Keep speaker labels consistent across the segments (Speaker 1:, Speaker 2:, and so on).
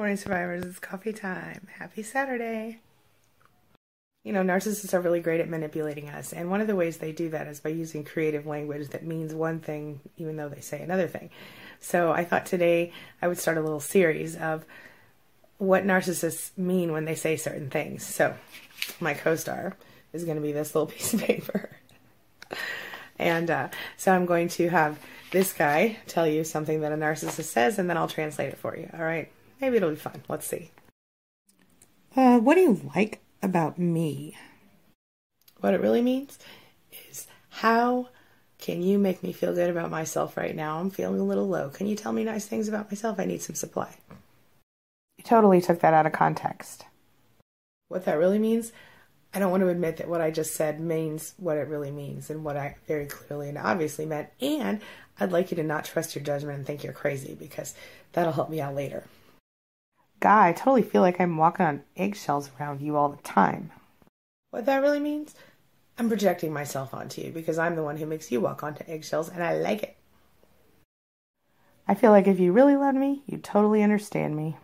Speaker 1: Morning survivors, it's coffee time. Happy Saturday. You know, narcissists are really great at manipulating us, and one of the ways they do that is by using creative language that means one thing even though they say another thing. So I thought today I would start a little series of what narcissists mean when they say certain things. So my co star is going to be this little piece of paper. and uh, so I'm going to have this guy tell you something that a narcissist says, and then I'll translate it for you. All right? Maybe it'll be fun. Let's see. Uh, what do you like about me? What it really means is how can you make me feel good about myself right now? I'm feeling a little low. Can you tell me nice things about myself? I need some supply. You totally took that out of context. What that really means, I don't want to admit that what I just said means what it really means and what I very clearly and obviously meant. And I'd like you to not trust your judgment and think you're crazy because that'll help me out later. Guy, I totally feel like I'm walking on eggshells around you all the time. What that really means? I'm projecting myself onto you because I'm the one who makes you walk onto eggshells and I like it. I feel like if you really loved me, you'd totally understand me.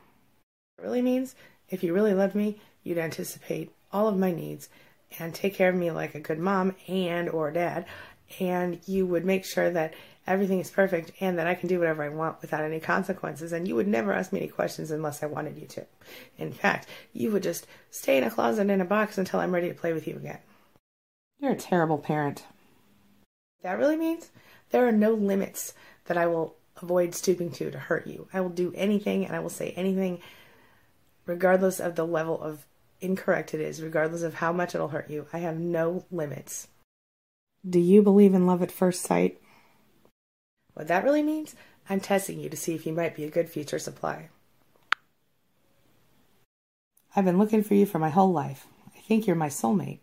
Speaker 1: It really means if you really loved me, you'd anticipate all of my needs and take care of me like a good mom and or dad and you would make sure that everything is perfect and that I can do whatever I want without any consequences. And you would never ask me any questions unless I wanted you to. In fact, you would just stay in a closet in a box until I'm ready to play with you again. You're a terrible parent. That really means there are no limits that I will avoid stooping to to hurt you. I will do anything and I will say anything, regardless of the level of incorrect it is, regardless of how much it'll hurt you. I have no limits. Do you believe in love at first sight? What that really means? I'm testing you to see if you might be a good future supply. I've been looking for you for my whole life. I think you're my soulmate.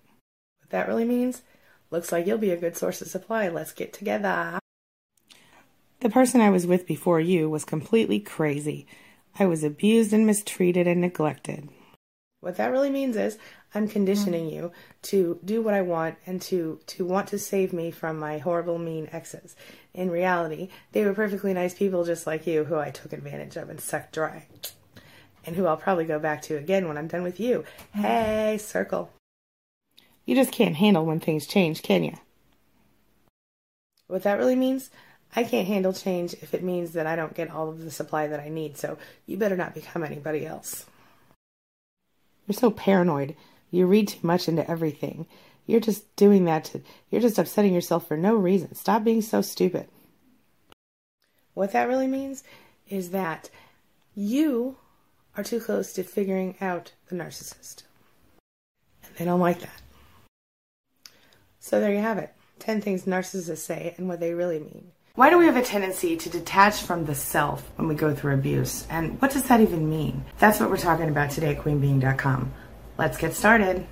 Speaker 1: What that really means? Looks like you'll be a good source of supply. Let's get together. The person I was with before you was completely crazy. I was abused and mistreated and neglected. What that really means is I'm conditioning mm-hmm. you to do what I want and to to want to save me from my horrible mean exes. In reality, they were perfectly nice people just like you who I took advantage of and sucked dry. And who I'll probably go back to again when I'm done with you. Mm-hmm. Hey, circle. You just can't handle when things change, can you? What that really means? I can't handle change if it means that I don't get all of the supply that I need, so you better not become anybody else. You're so paranoid. You read too much into everything. You're just doing that to, you're just upsetting yourself for no reason. Stop being so stupid. What that really means is that you are too close to figuring out the narcissist. And they don't like that. So there you have it 10 things narcissists say and what they really mean. Why do we have a tendency to detach from the self when we go through abuse? And what does that even mean? That's what we're talking about today at queenbeing.com. Let's get started.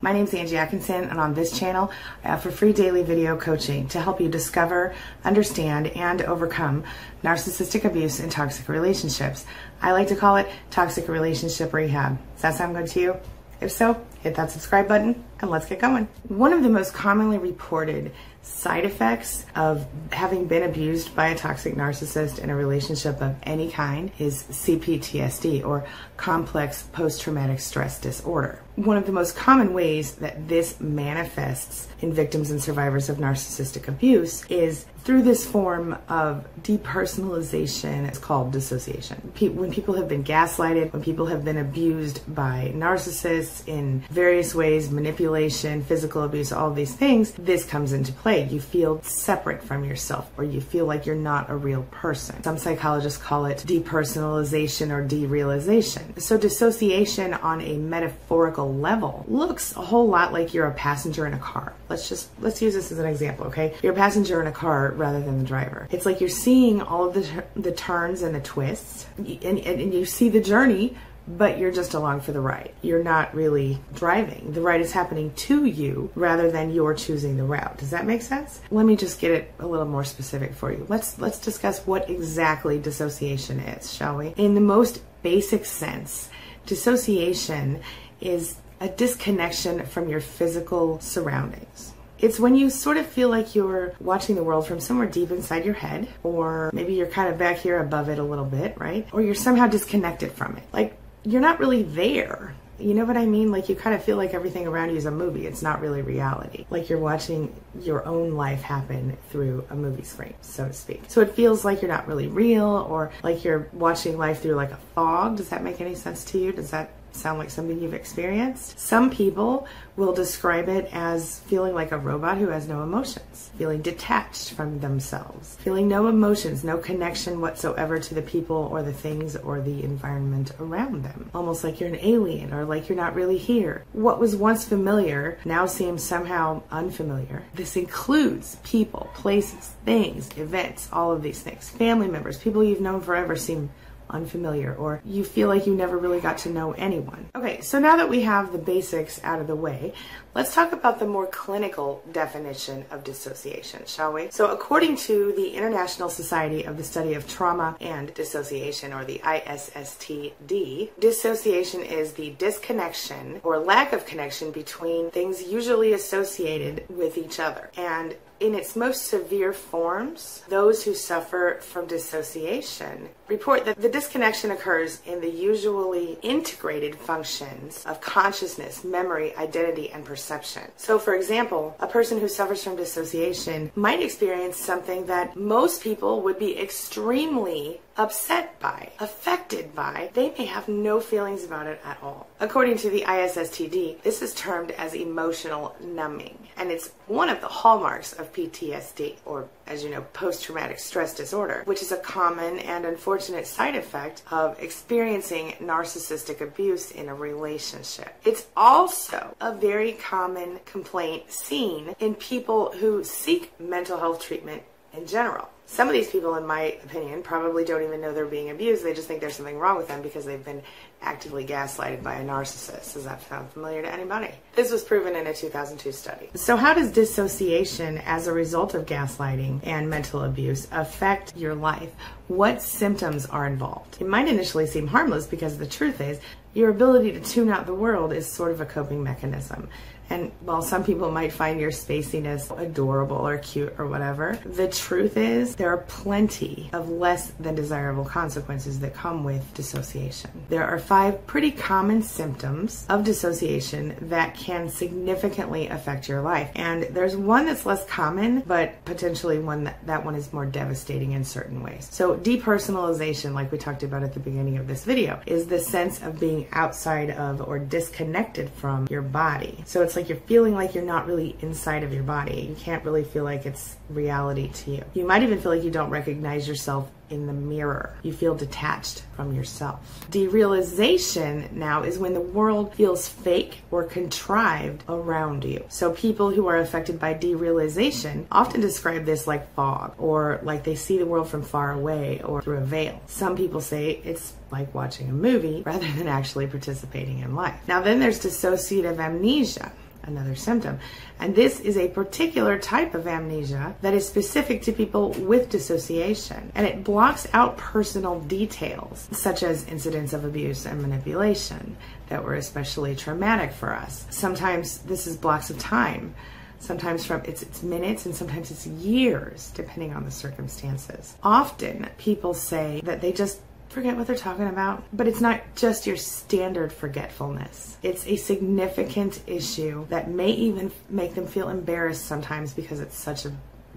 Speaker 1: My name is Angie Atkinson, and on this channel, I offer free daily video coaching to help you discover, understand, and overcome narcissistic abuse in toxic relationships. I like to call it toxic relationship rehab. Does that sound good to you? If so, hit that subscribe button and let's get going. One of the most commonly reported side effects of having been abused by a toxic narcissist in a relationship of any kind is CPTSD or complex post traumatic stress disorder. One of the most common ways that this manifests in victims and survivors of narcissistic abuse is through this form of depersonalization. It's called dissociation. When people have been gaslighted, when people have been abused by narcissists in various ways, manipulation, physical abuse, all these things, this comes into play. You feel separate from yourself or you feel like you're not a real person. Some psychologists call it depersonalization or derealization. So dissociation on a metaphorical level looks a whole lot like you're a passenger in a car. Let's just let's use this as an example, okay? You're a passenger in a car rather than the driver. It's like you're seeing all of the, the turns and the twists, and, and, and you see the journey but you're just along for the ride. You're not really driving. The ride is happening to you rather than you're choosing the route. Does that make sense? Let me just get it a little more specific for you. Let's let's discuss what exactly dissociation is, shall we? In the most basic sense, dissociation is a disconnection from your physical surroundings It's when you sort of feel like you're watching the world from somewhere deep inside your head, or maybe you're kind of back here above it a little bit, right? Or you're somehow disconnected from it. Like you're not really there. You know what I mean? Like you kind of feel like everything around you is a movie. It's not really reality. Like you're watching your own life happen through a movie screen, so to speak. So it feels like you're not really real or like you're watching life through like a fog. Does that make any sense to you? Does that sound like something you've experienced. Some people will describe it as feeling like a robot who has no emotions, feeling detached from themselves, feeling no emotions, no connection whatsoever to the people or the things or the environment around them. Almost like you're an alien or like you're not really here. What was once familiar now seems somehow unfamiliar. This includes people, places, things, events, all of these things. Family members, people you've known forever seem unfamiliar or you feel like you never really got to know anyone. Okay, so now that we have the basics out of the way, let's talk about the more clinical definition of dissociation, shall we? So, according to the International Society of the Study of Trauma and Dissociation, or the ISSTD, dissociation is the disconnection or lack of connection between things usually associated with each other. And in its most severe forms, those who suffer from dissociation report that the disconnection occurs in the usually integrated functions of consciousness, memory, identity, and perception. So, for example, a person who suffers from dissociation might experience something that most people would be extremely upset by, affected by, they may have no feelings about it at all. According to the ISSTD, this is termed as emotional numbing, and it's one of the hallmarks of PTSD, or as you know, post traumatic stress disorder, which is a common and unfortunate side effect of experiencing narcissistic abuse in a relationship. It's also a very common complaint seen in people who seek mental health treatment in general. Some of these people, in my opinion, probably don't even know they're being abused. They just think there's something wrong with them because they've been actively gaslighted by a narcissist. Does that sound familiar to anybody? This was proven in a 2002 study. So, how does dissociation as a result of gaslighting and mental abuse affect your life? What symptoms are involved? It might initially seem harmless because the truth is, your ability to tune out the world is sort of a coping mechanism. And while some people might find your spaciness adorable or cute or whatever, the truth is there are plenty of less than desirable consequences that come with dissociation. There are five pretty common symptoms of dissociation that can significantly affect your life. And there's one that's less common, but potentially one that, that one is more devastating in certain ways. So depersonalization, like we talked about at the beginning of this video, is the sense of being outside of or disconnected from your body. So it's like like you're feeling like you're not really inside of your body. You can't really feel like it's reality to you. You might even feel like you don't recognize yourself in the mirror. You feel detached from yourself. Derealization now is when the world feels fake or contrived around you. So people who are affected by derealization often describe this like fog or like they see the world from far away or through a veil. Some people say it's like watching a movie rather than actually participating in life. Now then there's dissociative amnesia another symptom. And this is a particular type of amnesia that is specific to people with dissociation. And it blocks out personal details, such as incidents of abuse and manipulation that were especially traumatic for us. Sometimes this is blocks of time. Sometimes from it's, it's minutes and sometimes it's years, depending on the circumstances. Often people say that they just forget what they're talking about. But it's not just your standard forgetfulness, it's a significant issue that may even make them feel embarrassed sometimes because it's such a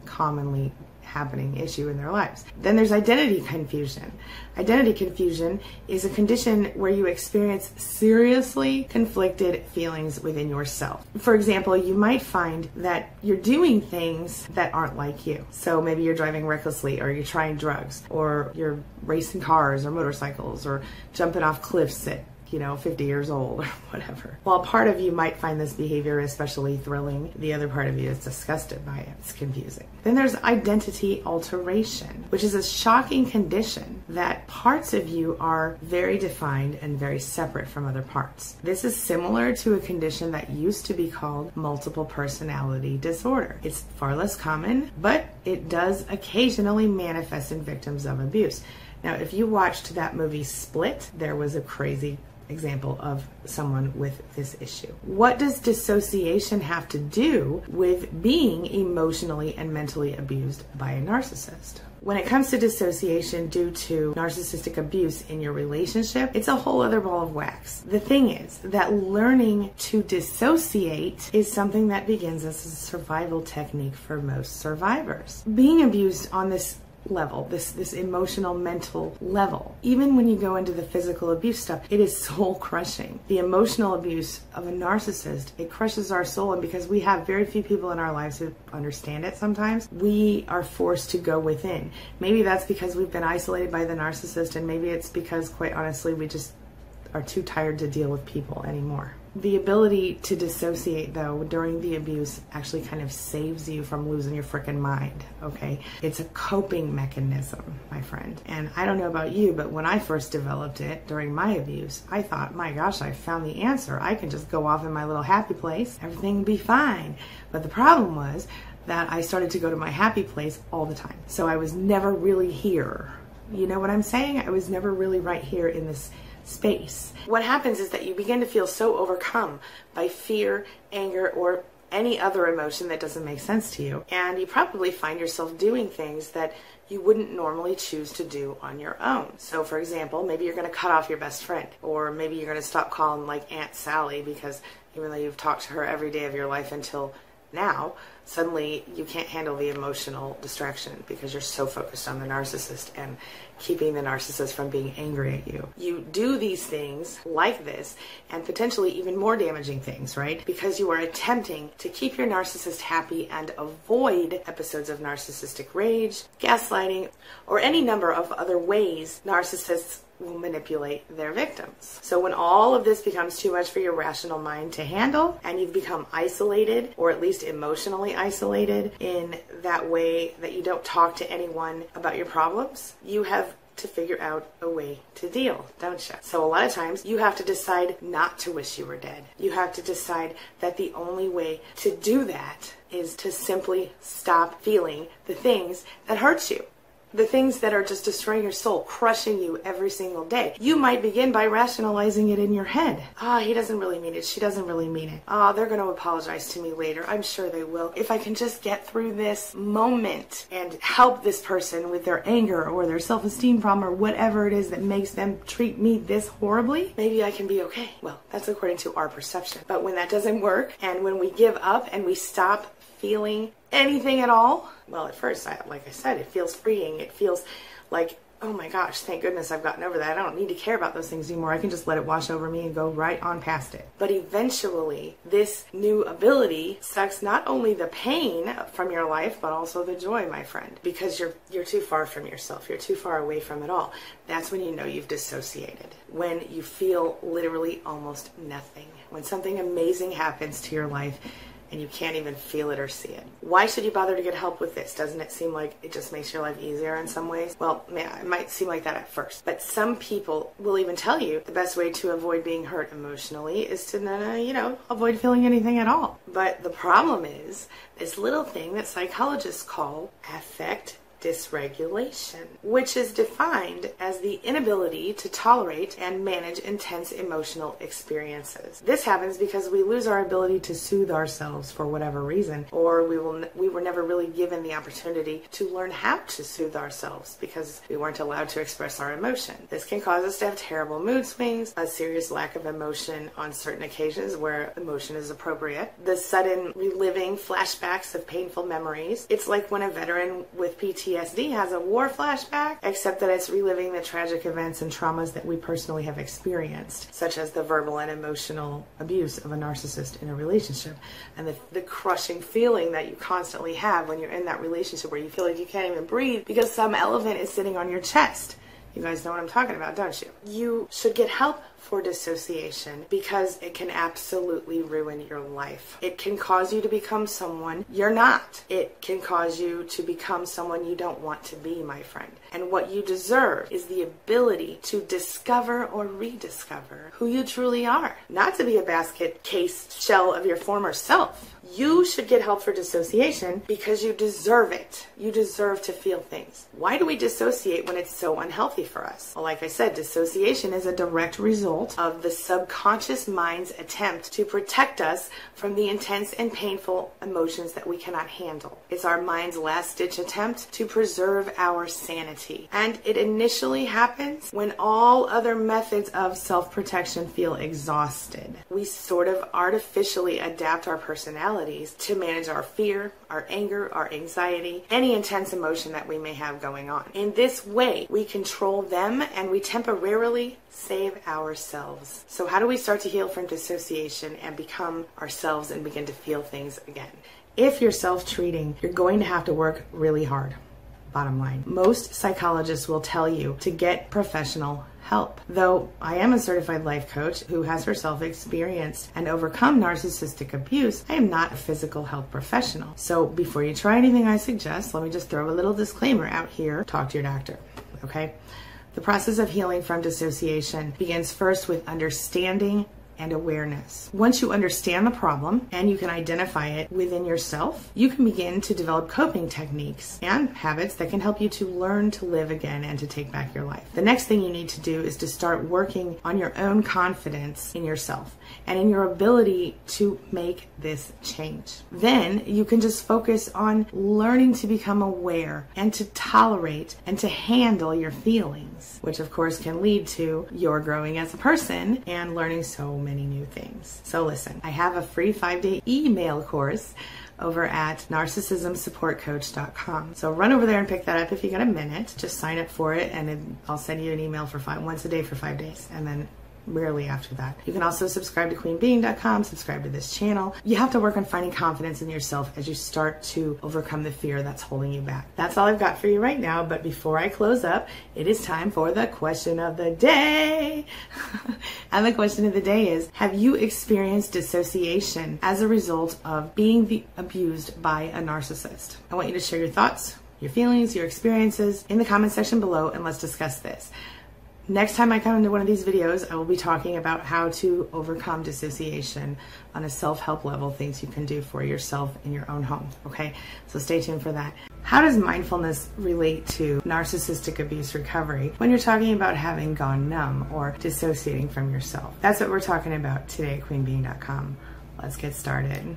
Speaker 1: commonly happening issue in their lives. Then there's identity confusion. Identity confusion is a condition where you experience seriously conflicted feelings within yourself. For example, you might find that you're doing things that aren't like you. So maybe you're driving recklessly, or you're trying drugs, or you're racing cars or motorcycles, or jumping off cliffs at you know, 50 years old or whatever. While part of you might find this behavior especially thrilling, the other part of you is disgusted by it. It's confusing. Then there's identity alteration, which is a shocking condition that parts of you are very defined and very separate from other parts. This is similar to a condition that used to be called multiple personality disorder. It's far less common, but it does occasionally manifest in victims of abuse. Now, if you watched that movie Split, there was a crazy example of someone with this issue. What does dissociation have to do with being emotionally and mentally abused by a narcissist? When it comes to dissociation due to narcissistic abuse in your relationship, it's a whole other ball of wax. The thing is that learning to dissociate is something that begins as a survival technique for most survivors. Being abused on this level, this this emotional mental level. Even when you go into the physical abuse stuff, it is soul crushing. The emotional abuse of a narcissist, it crushes our soul and because we have very few people in our lives who understand it sometimes, we are forced to go within. Maybe that's because we've been isolated by the narcissist and maybe it's because quite honestly we just are too tired to deal with people anymore. The ability to dissociate, though, during the abuse actually kind of saves you from losing your freaking mind, okay? It's a coping mechanism, my friend. And I don't know about you, but when I first developed it during my abuse, I thought, my gosh, I found the answer. I can just go off in my little happy place, everything will be fine. But the problem was that I started to go to my happy place all the time. So I was never really here. You know what I'm saying? I was never really right here in this space. What happens is that you begin to feel so overcome by fear, anger, or any other emotion that doesn't make sense to you. And you probably find yourself doing things that you wouldn't normally choose to do on your own. So, for example, maybe you're going to cut off your best friend, or maybe you're going to stop calling like Aunt Sally because even though you've talked to her every day of your life until now, suddenly you can't handle the emotional distraction because you're so focused on the narcissist and keeping the narcissist from being angry at you. You do these things like this and potentially even more damaging things, right? Because you are attempting to keep your narcissist happy and avoid episodes of narcissistic rage, gaslighting, or any number of other ways narcissists will manipulate their victims. So when all of this becomes too much for your rational mind to handle and you've become isolated or at least emotionally isolated in that way that you don't talk to anyone about your problems, you have to figure out a way to deal, don't you? So a lot of times you have to decide not to wish you were dead. You have to decide that the only way to do that is to simply stop feeling the things that hurt you the things that are just destroying your soul, crushing you every single day. You might begin by rationalizing it in your head. Ah, oh, he doesn't really mean it. She doesn't really mean it. Ah, oh, they're going to apologize to me later. I'm sure they will. If I can just get through this moment and help this person with their anger or their self esteem problem or whatever it is that makes them treat me this horribly, maybe I can be okay. Well, that's according to our perception. But when that doesn't work and when we give up and we stop feeling anything at all, well, at first, I, like I said, it feels freeing. It feels like, oh my gosh, thank goodness I've gotten over that. I don't need to care about those things anymore. I can just let it wash over me and go right on past it. But eventually, this new ability sucks not only the pain from your life, but also the joy, my friend, because you're you're too far from yourself. You're too far away from it all. That's when you know you've dissociated. When you feel literally almost nothing. When something amazing happens to your life and you can't even feel it or see it. Why should you bother to get help with this? Doesn't it seem like it just makes your life easier in some ways? Well, yeah, it might seem like that at first, but some people will even tell you the best way to avoid being hurt emotionally is to, uh, you know, avoid feeling anything at all. But the problem is this little thing that psychologists call affect dysregulation, which is defined as the inability to tolerate and manage intense emotional experiences. This happens because we lose our ability to soothe ourselves for whatever reason, or we will we were never really given the opportunity to learn how to soothe ourselves because we weren't allowed to express our emotion. This can cause us to have terrible mood swings, a serious lack of emotion on certain occasions where emotion is appropriate, the sudden reliving flashbacks of painful memories. It's like when a veteran with PTSD PTSD has a war flashback, except that it's reliving the tragic events and traumas that we personally have experienced, such as the verbal and emotional abuse of a narcissist in a relationship, and the, the crushing feeling that you constantly have when you're in that relationship where you feel like you can't even breathe because some elephant is sitting on your chest. You guys know what I'm talking about, don't you? You should get help for dissociation because it can absolutely ruin your life. It can cause you to become someone you're not. It can cause you to become someone you don't want to be, my friend. And what you deserve is the ability to discover or rediscover who you truly are. Not to be a basket case shell of your former self. You should get help for dissociation because you deserve it. You deserve to feel things. Why do we dissociate when it's so unhealthy for us? Well, like I said, dissociation is a direct result of the subconscious mind's attempt to protect us from the intense and painful emotions that we cannot handle. It's our mind's last ditch attempt to preserve our sanity. And it initially happens when all other methods of self protection feel exhausted. We sort of artificially adapt our personalities to manage our fear, our anger, our anxiety, any intense emotion that we may have going on. In this way, we control them and we temporarily save ourselves. So, how do we start to heal from dissociation and become ourselves and begin to feel things again? If you're self treating, you're going to have to work really hard. Bottom line. Most psychologists will tell you to get professional help. Though I am a certified life coach who has herself experienced and overcome narcissistic abuse, I am not a physical health professional. So before you try anything I suggest, let me just throw a little disclaimer out here. Talk to your doctor, okay? The process of healing from dissociation begins first with understanding and awareness. Once you understand the problem and you can identify it within yourself, you can begin to develop coping techniques and habits that can help you to learn to live again and to take back your life. The next thing you need to do is to start working on your own confidence in yourself and in your ability to make this change. Then you can just focus on learning to become aware and to tolerate and to handle your feelings, which of course can lead to your growing as a person and learning so many new things. So listen, I have a free five day email course over at narcissismsupportcoach.com. So run over there and pick that up if you got a minute. Just sign up for it and I'll send you an email for five once a day for five days and then rarely after that. You can also subscribe to queenbeing.com, subscribe to this channel. You have to work on finding confidence in yourself as you start to overcome the fear that's holding you back. That's all I've got for you right now, but before I close up, it is time for the question of the day. and the question of the day is Have you experienced dissociation as a result of being abused by a narcissist? I want you to share your thoughts, your feelings, your experiences in the comment section below, and let's discuss this. Next time I come into one of these videos, I will be talking about how to overcome dissociation on a self help level, things you can do for yourself in your own home. Okay, so stay tuned for that. How does mindfulness relate to narcissistic abuse recovery when you're talking about having gone numb or dissociating from yourself? That's what we're talking about today at queenbeing.com. Let's get started.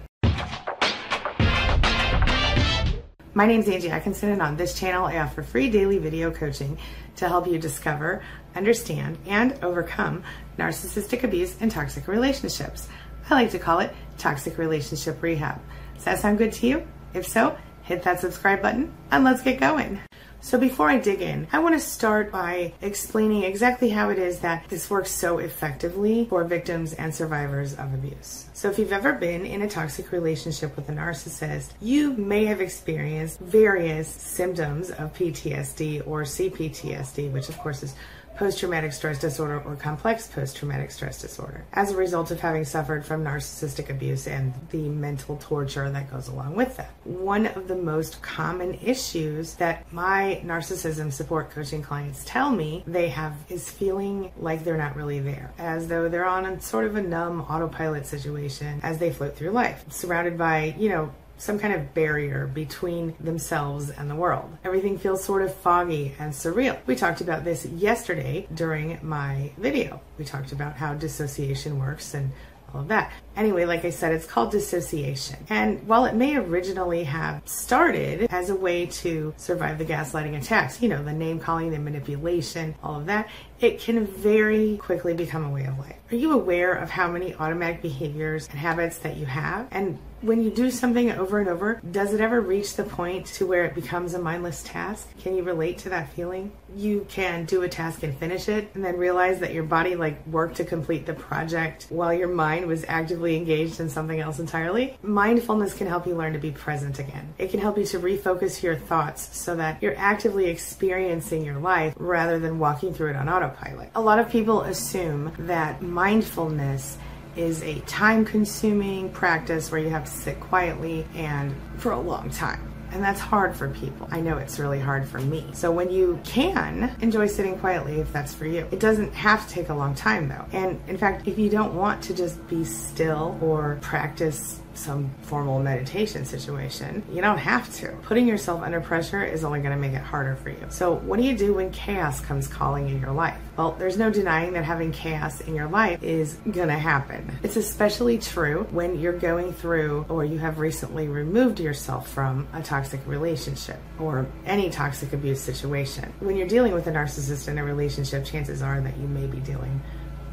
Speaker 1: My name is Angie Atkinson, and on this channel, I offer free daily video coaching to help you discover, understand, and overcome narcissistic abuse and toxic relationships. I like to call it toxic relationship rehab. Does that sound good to you? If so, hit that subscribe button and let's get going. So before I dig in, I want to start by explaining exactly how it is that this works so effectively for victims and survivors of abuse. So if you've ever been in a toxic relationship with a narcissist, you may have experienced various symptoms of PTSD or CPTSD, which of course is post traumatic stress disorder or complex post traumatic stress disorder as a result of having suffered from narcissistic abuse and the mental torture that goes along with that. One of the most common issues that my narcissism support coaching clients tell me they have is feeling like they're not really there, as though they're on a sort of a numb autopilot situation as they float through life, surrounded by, you know, some kind of barrier between themselves and the world. Everything feels sort of foggy and surreal. We talked about this yesterday during my video. We talked about how dissociation works and all of that. Anyway, like I said, it's called dissociation. And while it may originally have started as a way to survive the gaslighting attacks, you know, the name calling, the manipulation, all of that, it can very quickly become a way of life. Are you aware of how many automatic behaviors and habits that you have? And when you do something over and over, does it ever reach the point to where it becomes a mindless task? Can you relate to that feeling? You can do a task and finish it and then realize that your body like worked to complete the project while your mind was actively engaged in something else entirely. Mindfulness can help you learn to be present again. It can help you to refocus your thoughts so that you're actively experiencing your life rather than walking through it on autopilot. A lot of people assume that mindfulness is a time consuming practice where you have to sit quietly and for a long time. And that's hard for people. I know it's really hard for me. So when you can enjoy sitting quietly, if that's for you, it doesn't have to take a long time though. And in fact, if you don't want to just be still or practice some formal meditation situation. You don't have to. Putting yourself under pressure is only going to make it harder for you. So, what do you do when chaos comes calling in your life? Well, there's no denying that having chaos in your life is going to happen. It's especially true when you're going through or you have recently removed yourself from a toxic relationship or any toxic abuse situation. When you're dealing with a narcissist in a relationship, chances are that you may be dealing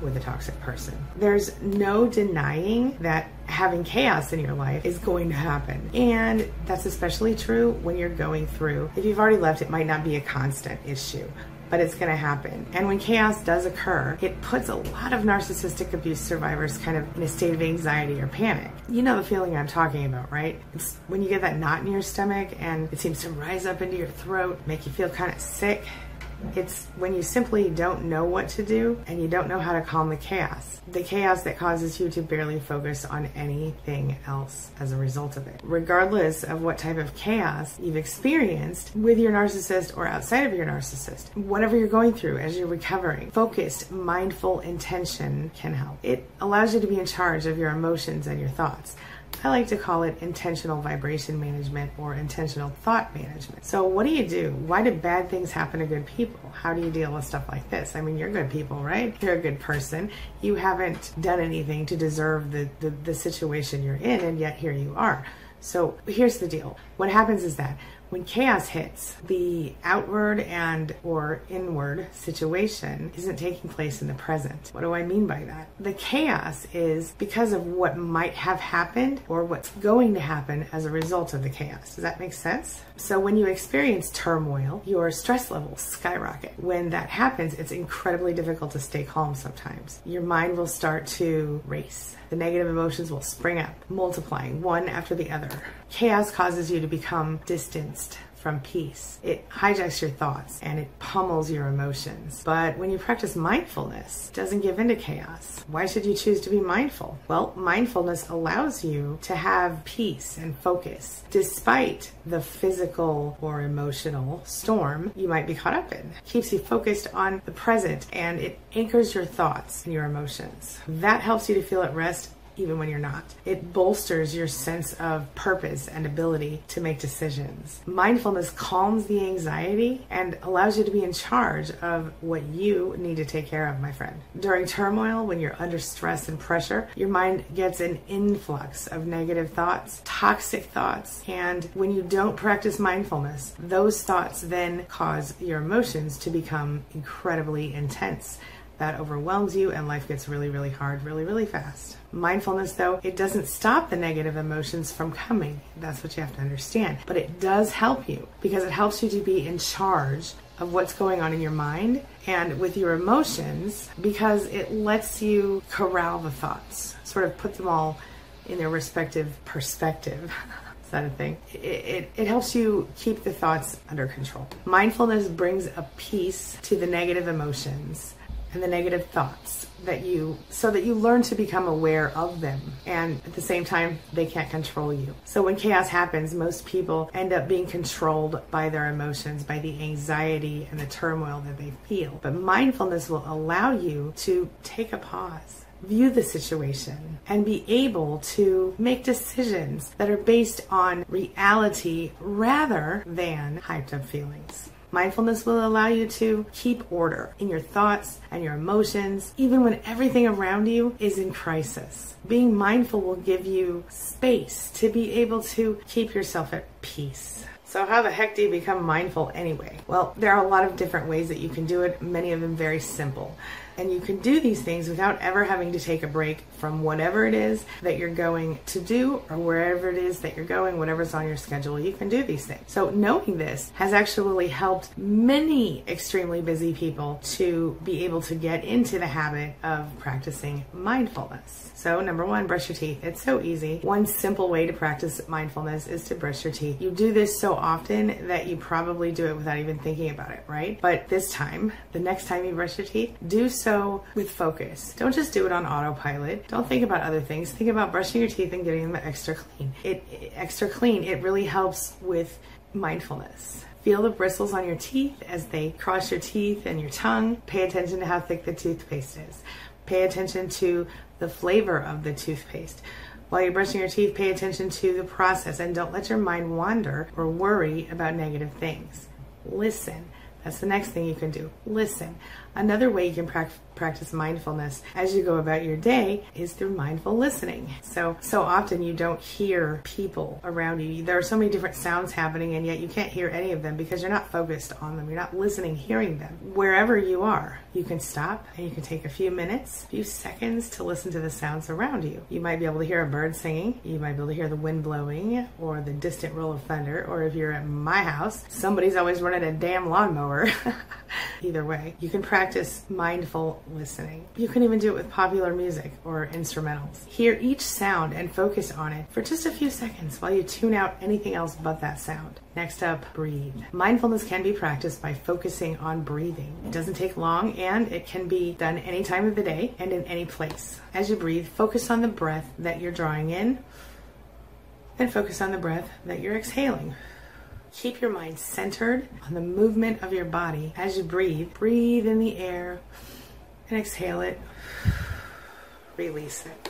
Speaker 1: with a toxic person. There's no denying that having chaos in your life is going to happen. And that's especially true when you're going through. If you've already left, it might not be a constant issue. But it's going to happen. And when chaos does occur, it puts a lot of narcissistic abuse survivors kind of in a state of anxiety or panic. You know the feeling I'm talking about, right? It's when you get that knot in your stomach and it seems to rise up into your throat, make you feel kind of sick it's when you simply don't know what to do and you don't know how to calm the chaos. The chaos that causes you to barely focus on anything else as a result of it. Regardless of what type of chaos you've experienced with your narcissist or outside of your narcissist, whatever you're going through as you're recovering, focused, mindful intention can help. It allows you to be in charge of your emotions and your thoughts. I like to call it intentional vibration management or intentional thought management. So, what do you do? Why do bad things happen to good people? How do you deal with stuff like this? I mean, you're good people, right? You're a good person. You haven't done anything to deserve the, the, the situation you're in, and yet here you are. So, here's the deal what happens is that when chaos hits, the outward and or inward situation isn't taking place in the present. What do I mean by that? The chaos is because of what might have happened or what's going to happen as a result of the chaos. Does that make sense? So when you experience turmoil, your stress levels skyrocket. When that happens, it's incredibly difficult to stay calm sometimes. Your mind will start to race. The negative emotions will spring up, multiplying one after the other. Chaos causes you to become distanced from peace. It hijacks your thoughts and it pummels your emotions. But when you practice mindfulness, it doesn't give into chaos. Why should you choose to be mindful? Well, mindfulness allows you to have peace and focus despite the physical or emotional storm you might be caught up in. It keeps you focused on the present and it anchors your thoughts and your emotions. That helps you to feel at rest even when you're not. It bolsters your sense of purpose and ability to make decisions. Mindfulness calms the anxiety and allows you to be in charge of what you need to take care of, my friend. During turmoil, when you're under stress and pressure, your mind gets an influx of negative thoughts, toxic thoughts, and when you don't practice mindfulness, those thoughts then cause your emotions to become incredibly intense that overwhelms you and life gets really, really hard really, really fast. Mindfulness, though, it doesn't stop the negative emotions from coming. That's what you have to understand. But it does help you because it helps you to be in charge of what's going on in your mind and with your emotions because it lets you corral the thoughts, sort of put them all in their respective perspective. Is that a thing? It, it, it, helps you keep the thoughts under control. Mindfulness brings a peace to the negative emotions and the negative thoughts that you so that you learn to become aware of them and at the same time they can't control you. So when chaos happens most people end up being controlled by their emotions by the anxiety and the turmoil that they feel. But mindfulness will allow you to take a pause view the situation and be able to make decisions that are based on reality rather than hyped up feelings Mindfulness will allow you to keep order in your thoughts and your emotions, even when everything around you is in crisis. Being mindful will give you space to be able to keep yourself at peace. So, how the heck do you become mindful anyway? Well, there are a lot of different ways that you can do it, many of them very simple. And you can do these things without ever having to take a break from whatever it is that you're going to do or wherever it is that you're going, whatever's on your schedule, you can do these things. So, knowing this has actually helped many extremely busy people to be able to get into the habit of practicing mindfulness. So, number one, brush your teeth. It's so easy. One simple way to practice mindfulness is to brush your teeth. You do this so often that you probably do it without even thinking about it, right? But this time, the next time you brush your teeth, do so with focus. Don't just do it on autopilot. Don't think about other things. Think about brushing your teeth and getting them extra clean. It, it extra clean. It really helps with mindfulness. Feel the bristles on your teeth as they cross your teeth and your tongue. Pay attention to how thick the toothpaste is. Pay attention to the flavor of the toothpaste. While you're brushing your teeth, pay attention to the process and don't let your mind wander or worry about negative things. Listen. That's the next thing you can do. Listen. Another way you can practice practice mindfulness as you go about your day is through mindful listening. So, so often you don't hear people around you. There are so many different sounds happening, and yet you can't hear any of them because you're not focused on them. You're not listening, hearing them. Wherever you are, you can stop and you can take a few minutes, a few seconds to listen to the sounds around you. You might be able to hear a bird singing, you might be able to hear the wind blowing, or the distant roll of thunder, or if you're at my house, somebody's always running a damn lawnmower. Either way, you can practice mindful listening. You can even do it with popular music or instrumentals. Hear each sound and focus on it for just a few seconds while you tune out anything else but that sound. Next up, breathe. Mindfulness can be practiced by focusing on breathing. It doesn't take long and it can be done any time of the day and in any place. As you breathe, focus on the breath that you're drawing in and focus on the breath that you're exhaling. Keep your mind centered on the movement of your body as you breathe. Breathe in the air and exhale it. Release it.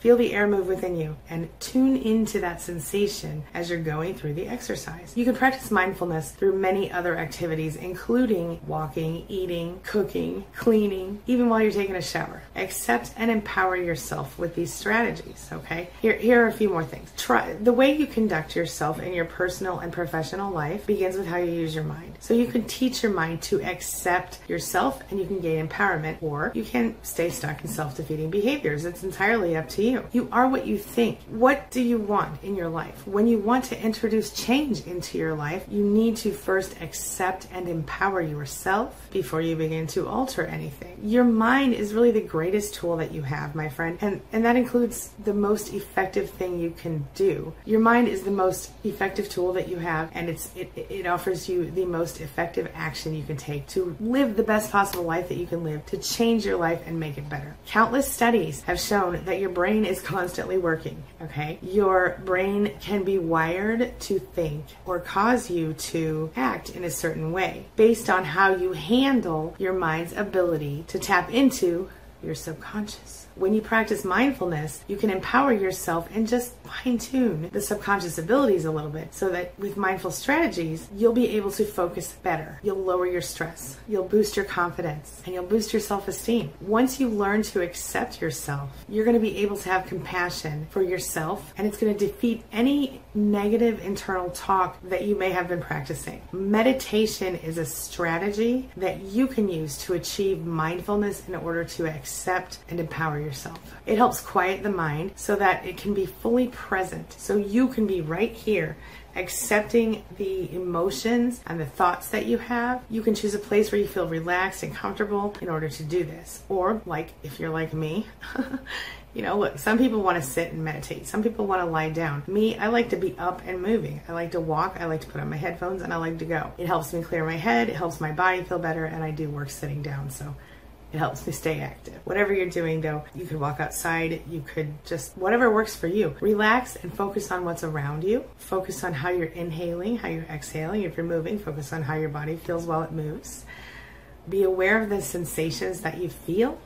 Speaker 1: Feel the air move within you and tune into that sensation as you're going through the exercise. You can practice mindfulness through many other activities, including walking, eating, cooking, cleaning, even while you're taking a shower. Accept and empower yourself with these strategies, okay? Here, here are a few more things. Try the way you conduct yourself in your personal and professional life begins with how you use your mind. So you can teach your mind to accept yourself and you can gain empowerment, or you can stay stuck in self defeating behaviors. It's entirely up to you you. You are what you think. What do you want in your life? When you want to introduce change into your life, you need to first accept and empower yourself before you begin to alter anything. Your mind is really the greatest tool that you have, my friend, and, and that includes the most effective thing you can do. Your mind is the most effective tool that you have, and it's it, it offers you the most effective action you can take to live the best possible life that you can live, to change your life and make it better. Countless studies have shown that your brain is constantly working, okay? Your brain can be wired to think or cause you to act in a certain way based on how you handle your mind's ability to tap into your subconscious. When you practice mindfulness, you can empower yourself and just fine tune the subconscious abilities a little bit so that with mindful strategies, you'll be able to focus better. You'll lower your stress, you'll boost your confidence, and you'll boost your self esteem. Once you learn to accept yourself, you're going to be able to have compassion for yourself and it's going to defeat any negative internal talk that you may have been practicing. Meditation is a strategy that you can use to achieve mindfulness in order to accept and empower yourself yourself. It helps quiet the mind so that it can be fully present. So you can be right here accepting the emotions and the thoughts that you have. You can choose a place where you feel relaxed and comfortable in order to do this. Or, like if you're like me, you know, look, some people want to sit and meditate. Some people want to lie down. Me, I like to be up and moving. I like to walk. I like to put on my headphones and I like to go. It helps me clear my head. It helps my body feel better. And I do work sitting down. So it helps me stay active. Whatever you're doing, though, you could walk outside, you could just, whatever works for you. Relax and focus on what's around you. Focus on how you're inhaling, how you're exhaling. If you're moving, focus on how your body feels while it moves. Be aware of the sensations that you feel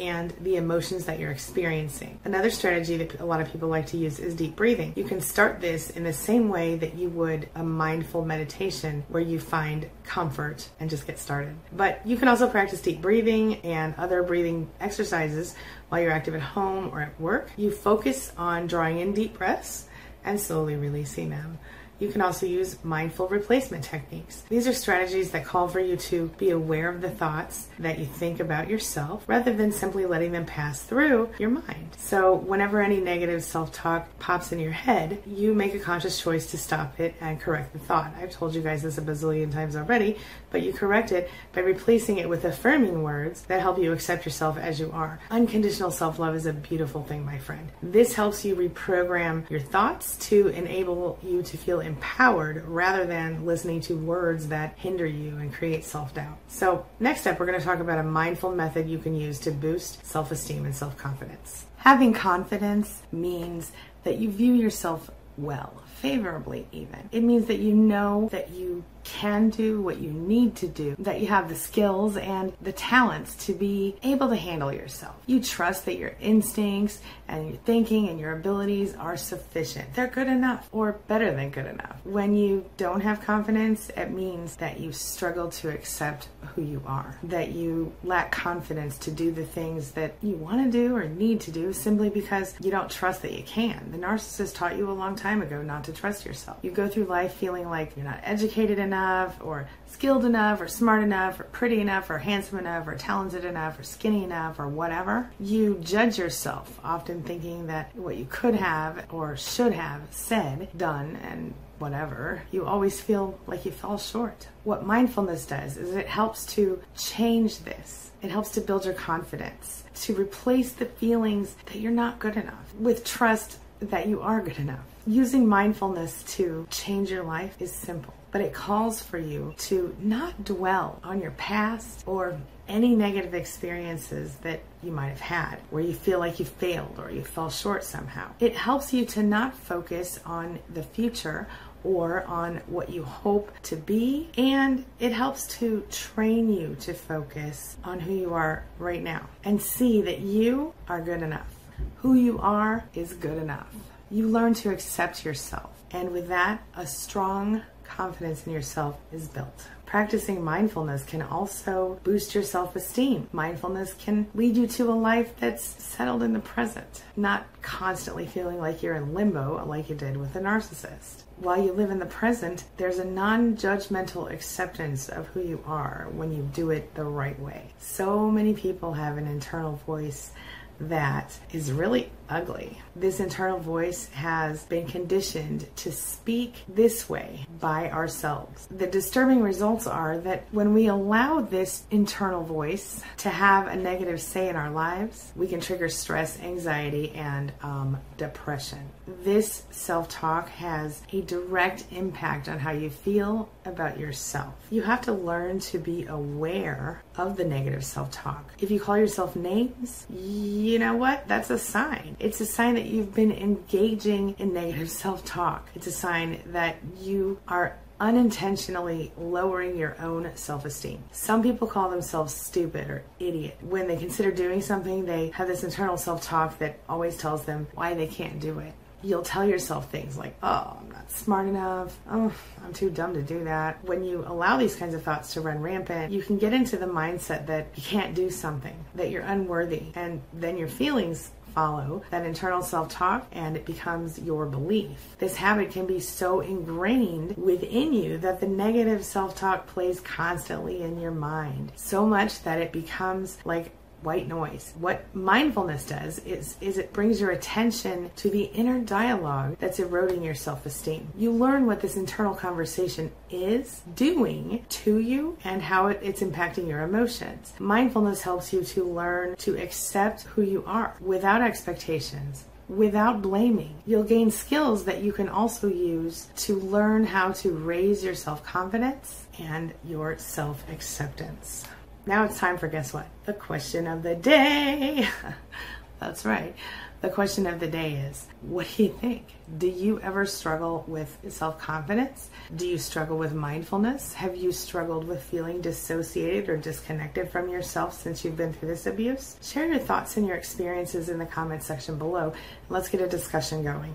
Speaker 1: and the emotions that you're experiencing. Another strategy that a lot of people like to use is deep breathing. You can start this in the same way that you would a mindful meditation where you find comfort and just get started. But you can also practice deep breathing and other breathing exercises while you're active at home or at work. You focus on drawing in deep breaths and slowly releasing them. You can also use mindful replacement techniques. These are strategies that call for you to be aware of the thoughts that you think about yourself rather than simply letting them pass through your mind. So, whenever any negative self talk pops in your head, you make a conscious choice to stop it and correct the thought. I've told you guys this a bazillion times already, but you correct it by replacing it with affirming words that help you accept yourself as you are. Unconditional self love is a beautiful thing, my friend. This helps you reprogram your thoughts to enable you to feel empowered rather than listening to words that hinder you and create self doubt. So, next up, we're going to talk about a mindful method you can use to boost self esteem and self confidence. Having confidence means that you view yourself well, favorably even. It means that you know that you can do, what you need to do, that you have the skills and the talents to be able to handle yourself. You trust that your instincts and your thinking and your abilities are sufficient. They're good enough or better than good enough. When you don't have confidence, it means that you struggle to accept who you are, that you lack confidence to do the things that you want to do or need to do simply because you don't trust that you can. The narcissist taught you a long time ago not to trust yourself. You go through life feeling like you're not educated enough or skilled enough or smart enough or pretty enough or handsome enough or talented enough or skinny enough or whatever. You judge yourself, often thinking that what you could have or should have said, done, and whatever, you always feel like you fall short. What mindfulness does is it helps to change this. It helps to build your confidence, to replace the feelings that you're not good enough with trust that you are good enough. Using mindfulness to change your life is simple, but it calls for you to not dwell on your past or any negative experiences that you might have had where you feel like you failed or you fell short somehow. It helps you to not focus on the future or on what you hope to be, and it helps to train you to focus on who you are right now and see that you are good enough. Who you are is good enough. You learn to accept yourself, and with that, a strong confidence in yourself is built. Practicing mindfulness can also boost your self esteem. Mindfulness can lead you to a life that's settled in the present, not constantly feeling like you're in limbo like you did with a narcissist. While you live in the present, there's a non judgmental acceptance of who you are when you do it the right way. So many people have an internal voice that is really ugly. This internal voice has been conditioned to speak this way by ourselves. The disturbing results are that when we allow this internal voice to have a negative say in our lives, we can trigger stress, anxiety, and um, depression. This self talk has a direct impact on how you feel about yourself. You have to learn to be aware of the negative self talk. If you call yourself names, you know what? That's a sign. It's a sign that you've been engaging in negative self talk. It's a sign that you are unintentionally lowering your own self esteem. Some people call themselves stupid or idiot. When they consider doing something, they have this internal self talk that always tells them why they can't do it. You'll tell yourself things like, oh, I'm not smart enough. Oh, I'm too dumb to do that. When you allow these kinds of thoughts to run rampant, you can get into the mindset that you can't do something, that you're unworthy, and then your feelings follow that internal self talk and it becomes your belief. This habit can be so ingrained within you that the negative self talk plays constantly in your mind, so much that it becomes like white noise. What mindfulness does is, is it brings your attention to the inner dialogue that's eroding your self esteem. You learn what this internal conversation is doing to you and how it, it's impacting your emotions. Mindfulness helps you to learn to accept who you are without expectations without blaming. You'll gain skills that you can also use to learn how to raise your self confidence and your self acceptance. Now it's time for guess what? The question of the day. That's right. The question of the day is what do you think? Do you ever struggle with self confidence? Do you struggle with mindfulness? Have you struggled with feeling dissociated or disconnected from yourself since you've been through this abuse? Share your thoughts and your experiences in the comment section below. Let's get a discussion going.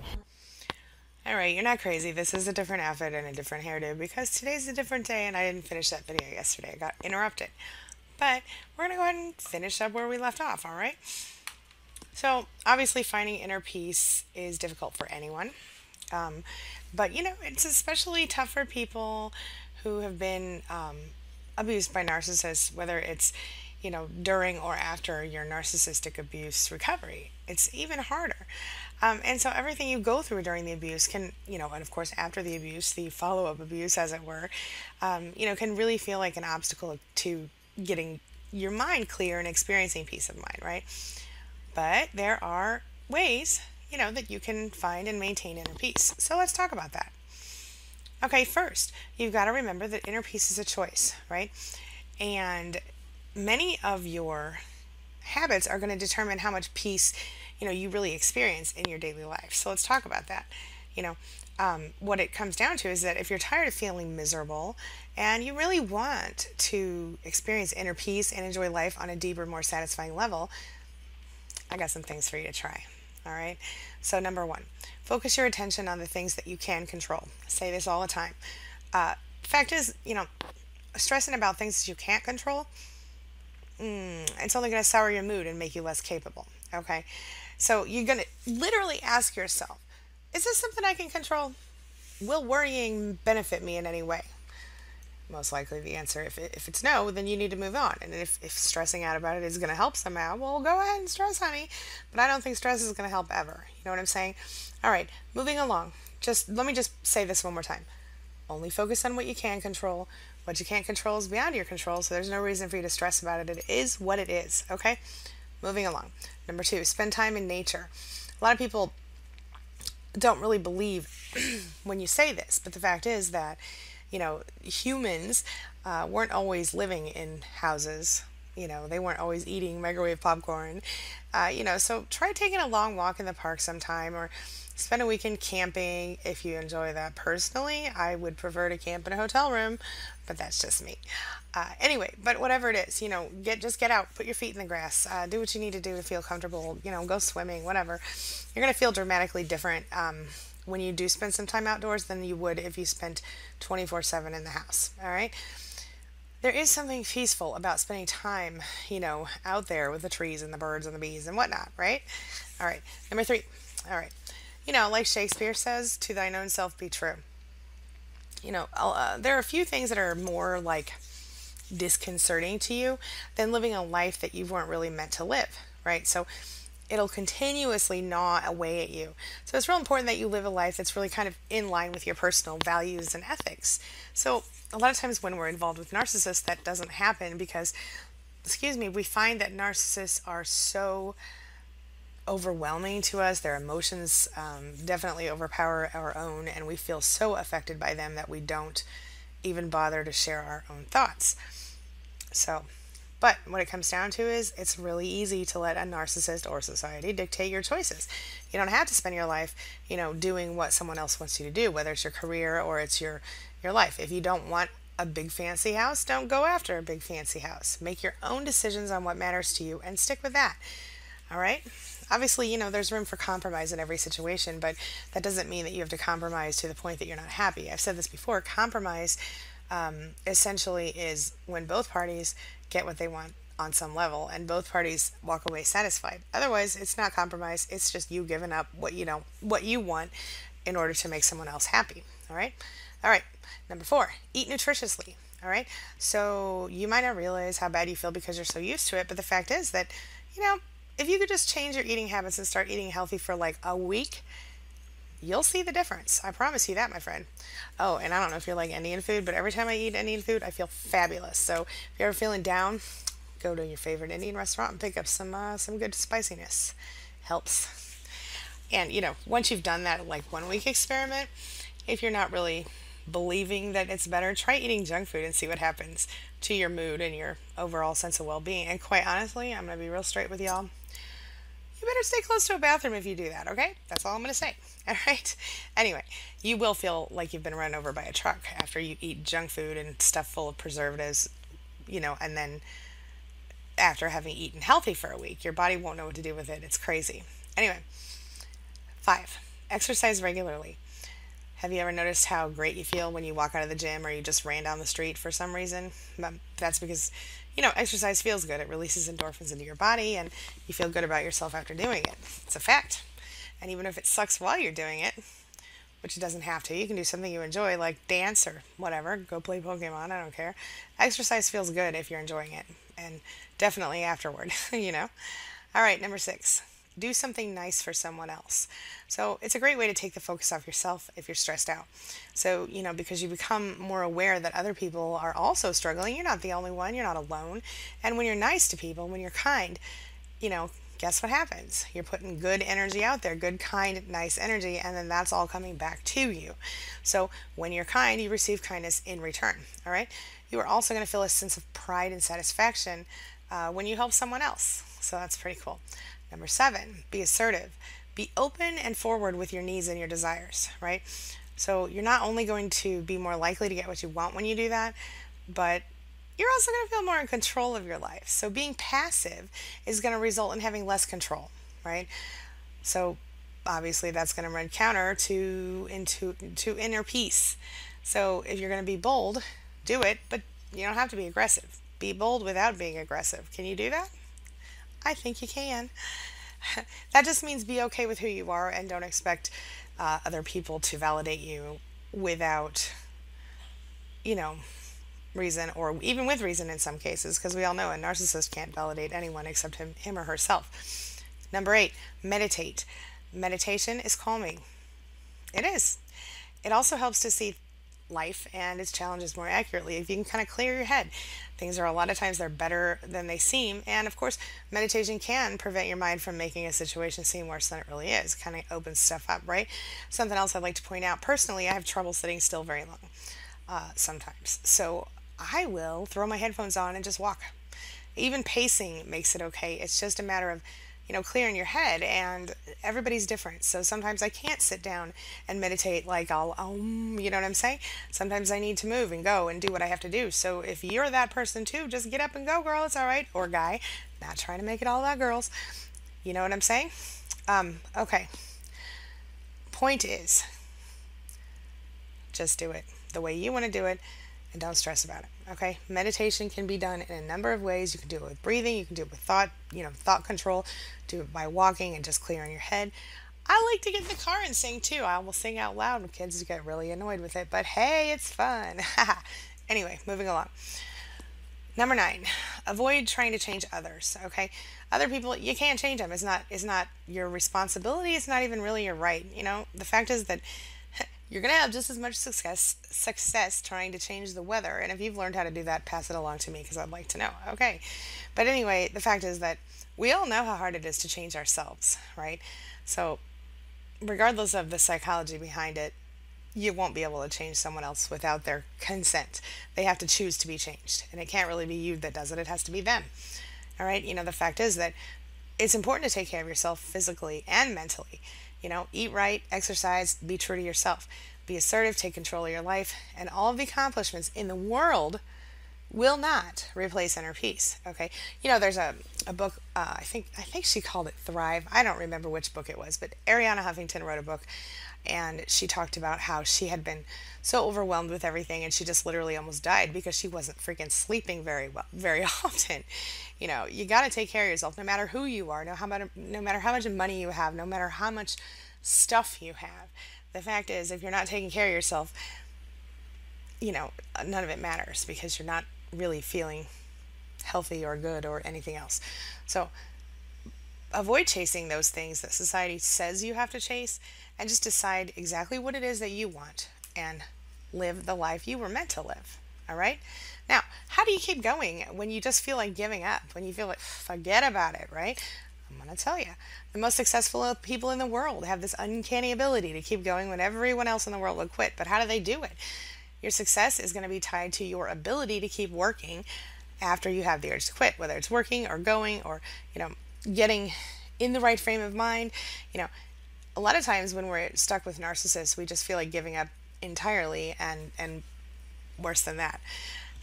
Speaker 1: All right, you're not crazy. This is a different outfit and a different hairdo because today's a different day and I didn't finish that video yesterday. I got interrupted. But we're going to go ahead and finish up where we left off, all right? So, obviously, finding inner peace is difficult for anyone. Um, but, you know, it's especially tough for people who have been um, abused by narcissists, whether it's, you know, during or after your narcissistic abuse recovery. It's even harder. Um, and so everything you go through during the abuse can, you know, and of course after the abuse, the follow up abuse, as it were, um, you know, can really feel like an obstacle to getting your mind clear and experiencing peace of mind, right? But there are ways, you know, that you can find and maintain inner peace. So let's talk about that. Okay, first, you've got to remember that inner peace is a choice, right? And many of your habits are going to determine how much peace, you know, you really experience in your daily life. So let's talk about that. You know, um, what it comes down to is that if you're tired of feeling miserable and you really want to experience inner peace and enjoy life on a deeper, more satisfying level, I got some things for you to try. All right. So, number one, focus your attention on the things that you can control. I say this all the time. Uh, fact is, you know, stressing about things that you can't control, mm, it's only going to sour your mood and make you less capable. Okay. So, you're going to literally ask yourself, is this something I can control? Will worrying benefit me in any way? most likely the answer. If, it, if it's no, then you need to move on. And if, if stressing out about it is going to help somehow, well, go ahead and stress, honey. But I don't think stress is going to help ever. You know what I'm saying? All right, moving along. Just let me just say this one more time. Only focus on what you can control. What you can't control is beyond your control, so there's no reason for you to stress about it. It is what it is, okay? Moving along. Number two, spend time in nature. A lot of people don't really believe when you say this, but the fact is that you know, humans uh, weren't always living in houses. You know, they weren't always eating microwave popcorn. Uh, you know, so try taking a long walk in the park sometime or spend a weekend camping if you enjoy that. Personally, I would prefer to camp in a hotel room, but that's just me. Uh, anyway, but whatever it is, you know, get just get out, put your feet in the grass, uh, do what you need to do to feel comfortable. You know, go swimming, whatever. You're gonna feel dramatically different um, when you do spend some time outdoors than you would if you spent 24 7 in the house. All right. There is something peaceful about spending time, you know, out there with the trees and the birds and the bees and whatnot, right? All right. Number three. All right. You know, like Shakespeare says, to thine own self be true. You know, uh, there are a few things that are more like disconcerting to you than living a life that you weren't really meant to live, right? So, it'll continuously gnaw away at you. So it's real important that you live a life that's really kind of in line with your personal values and ethics. So a lot of times when we're involved with narcissists, that doesn't happen because, excuse me, we find that narcissists are so overwhelming to us. Their emotions um, definitely overpower our own, and we feel so affected by them that we don't even bother to share our own thoughts. So but what it comes down to is it's really easy to let a narcissist or society dictate your choices. You don't have to spend your life, you know, doing what someone else wants you to do, whether it's your career or it's your your life. If you don't want a big fancy house, don't go after a big fancy house. Make your own decisions on what matters to you and stick with that. All right? Obviously, you know, there's room for compromise in every situation, but that doesn't mean that you have to compromise to the point that you're not happy. I've said this before compromise um, essentially is when both parties get what they want on some level and both parties walk away satisfied. Otherwise, it's not compromise. It's just you giving up what you know, what you want in order to make someone else happy. All right? All right. Number 4, eat nutritiously. All right? So, you might not realize how bad you feel because you're so used to it, but the fact is that, you know, if you could just change your eating habits and start eating healthy for like a week, you'll see the difference. I promise you that, my friend. Oh, and I don't know if you like Indian food, but every time I eat Indian food, I feel fabulous. So if you're ever feeling down, go to your favorite Indian restaurant and pick up some uh, some good spiciness. Helps. And you know, once you've done that like one week experiment, if you're not really believing that it's better, try eating junk food and see what happens to your mood and your overall sense of well-being. And quite honestly, I'm gonna be real straight with y'all you better stay close to a bathroom if you do that, okay? That's all I'm going to say. All right? Anyway, you will feel like you've been run over by a truck after you eat junk food and stuff full of preservatives, you know, and then after having eaten healthy for a week, your body won't know what to do with it. It's crazy. Anyway, five, exercise regularly. Have you ever noticed how great you feel when you walk out of the gym or you just ran down the street for some reason? That's because you know, exercise feels good. It releases endorphins into your body and you feel good about yourself after doing it. It's a fact. And even if it sucks while you're doing it, which it doesn't have to, you can do something you enjoy, like dance or whatever, go play Pokemon, I don't care. Exercise feels good if you're enjoying it, and definitely afterward, you know? All right, number six do something nice for someone else. So it's a great way to take the focus off yourself if you're stressed out. So, you know, because you become more aware that other people are also struggling. You're not the only one, you're not alone. And when you're nice to people, when you're kind, you know, guess what happens? You're putting good energy out there, good, kind, nice energy, and then that's all coming back to you. So when you're kind, you receive kindness in return. All right. You are also going to feel a sense of pride and satisfaction uh, when you help someone else. So that's pretty cool. Number seven, be assertive. be open and forward with your needs and your desires, right? So you're not only going to be more likely to get what you want when you do that, but you're also going to feel more in control of your life. So being passive is going to result in having less control, right? So obviously that's going to run counter to into to inner peace. So if you're going to be bold, do it, but you don't have to be aggressive. Be bold without being aggressive. Can you do that? I think you can. that just means be okay with who you are and don't expect uh, other people to validate you without, you know, reason or even with reason in some cases, because we all know a narcissist can't validate anyone except him, him or herself. Number eight, meditate. Meditation is calming. It is. It also helps to see life and its challenges more accurately. If you can kind of clear your head things are a lot of times they're better than they seem and of course meditation can prevent your mind from making a situation seem worse than it really is. Kind of opens stuff up right? Something else i'd like to point out personally i have trouble sitting still very long uh, sometimes. So i will throw my headphones on and just walk. Even pacing makes it okay. It's just a matter of you know, clear in your head and everybody's different. So sometimes I can't sit down and meditate like I'll, um, you know what I'm saying? Sometimes I need to move and go and do what I have to do. So if you're that person too, just get up and go, girl. It's all right. Or guy, not trying to make it all about girls. You know what I'm saying? Um, okay. Point is, just do it the way you want to do it and don't stress about it. Okay, meditation can be done in a number of ways. You can do it with breathing, you can do it with thought, you know, thought control, do it by walking and just clearing your head. I like to get in the car and sing too. I will sing out loud and kids get really annoyed with it, but hey, it's fun. anyway, moving along. Number nine, avoid trying to change others. Okay, other people you can't change them. It's not. It's not your responsibility. It's not even really your right. You know, the fact is that you're going to have just as much success success trying to change the weather. And if you've learned how to do that, pass it along to me because I'd like to know. Okay. But anyway, the fact is that we all know how hard it is to change ourselves, right? So, regardless of the psychology behind it, you won't be able to change someone else without their consent. They have to choose to be changed. And it can't really be you that does it, it has to be them. All right. You know, the fact is that it's important to take care of yourself physically and mentally. You know, eat right, exercise, be true to yourself, be assertive, take control of your life, and all of the accomplishments in the world will not replace inner peace. Okay, you know, there's a, a book. Uh, I think I think she called it Thrive. I don't remember which book it was, but Arianna Huffington wrote a book, and she talked about how she had been so overwhelmed with everything, and she just literally almost died because she wasn't freaking sleeping very well, very often you know you got to take care of yourself no matter who you are no how no matter how much money you have no matter how much stuff you have. The fact is if you're not taking care of yourself you know none of it matters because you're not really feeling healthy or good or anything else. So avoid chasing those things that society says you have to chase and just decide exactly what it is that you want and live the life you were meant to live all right now, how do you keep going when you just feel like giving up, when you feel like forget about it, right? I'm going to tell you. The most successful people in the world have this uncanny ability to keep going when everyone else in the world would quit. But how do they do it? Your success is going to be tied to your ability to keep working after you have the urge to quit, whether it's working or going or, you know, getting in the right frame of mind. You know, a lot of times when we're stuck with narcissists, we just feel like giving up entirely and and worse than that.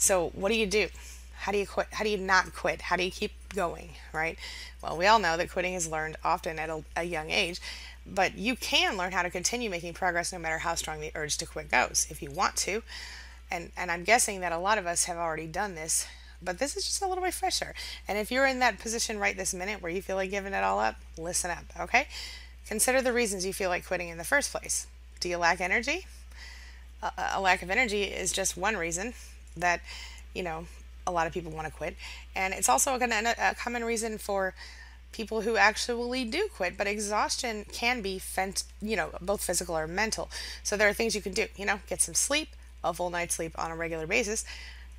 Speaker 1: So, what do you do? How do you quit? How do you not quit? How do you keep going, right? Well, we all know that quitting is learned often at a, a young age, but you can learn how to continue making progress no matter how strong the urge to quit goes if you want to. And, and I'm guessing that a lot of us have already done this, but this is just a little refresher. And if you're in that position right this minute where you feel like giving it all up, listen up, okay? Consider the reasons you feel like quitting in the first place. Do you lack energy? A, a lack of energy is just one reason that you know a lot of people want to quit. And it's also a, common reason for people who actually do quit but exhaustion can be fent- you know both physical or mental. So there are things you can do you know get some sleep a full night's sleep on a regular basis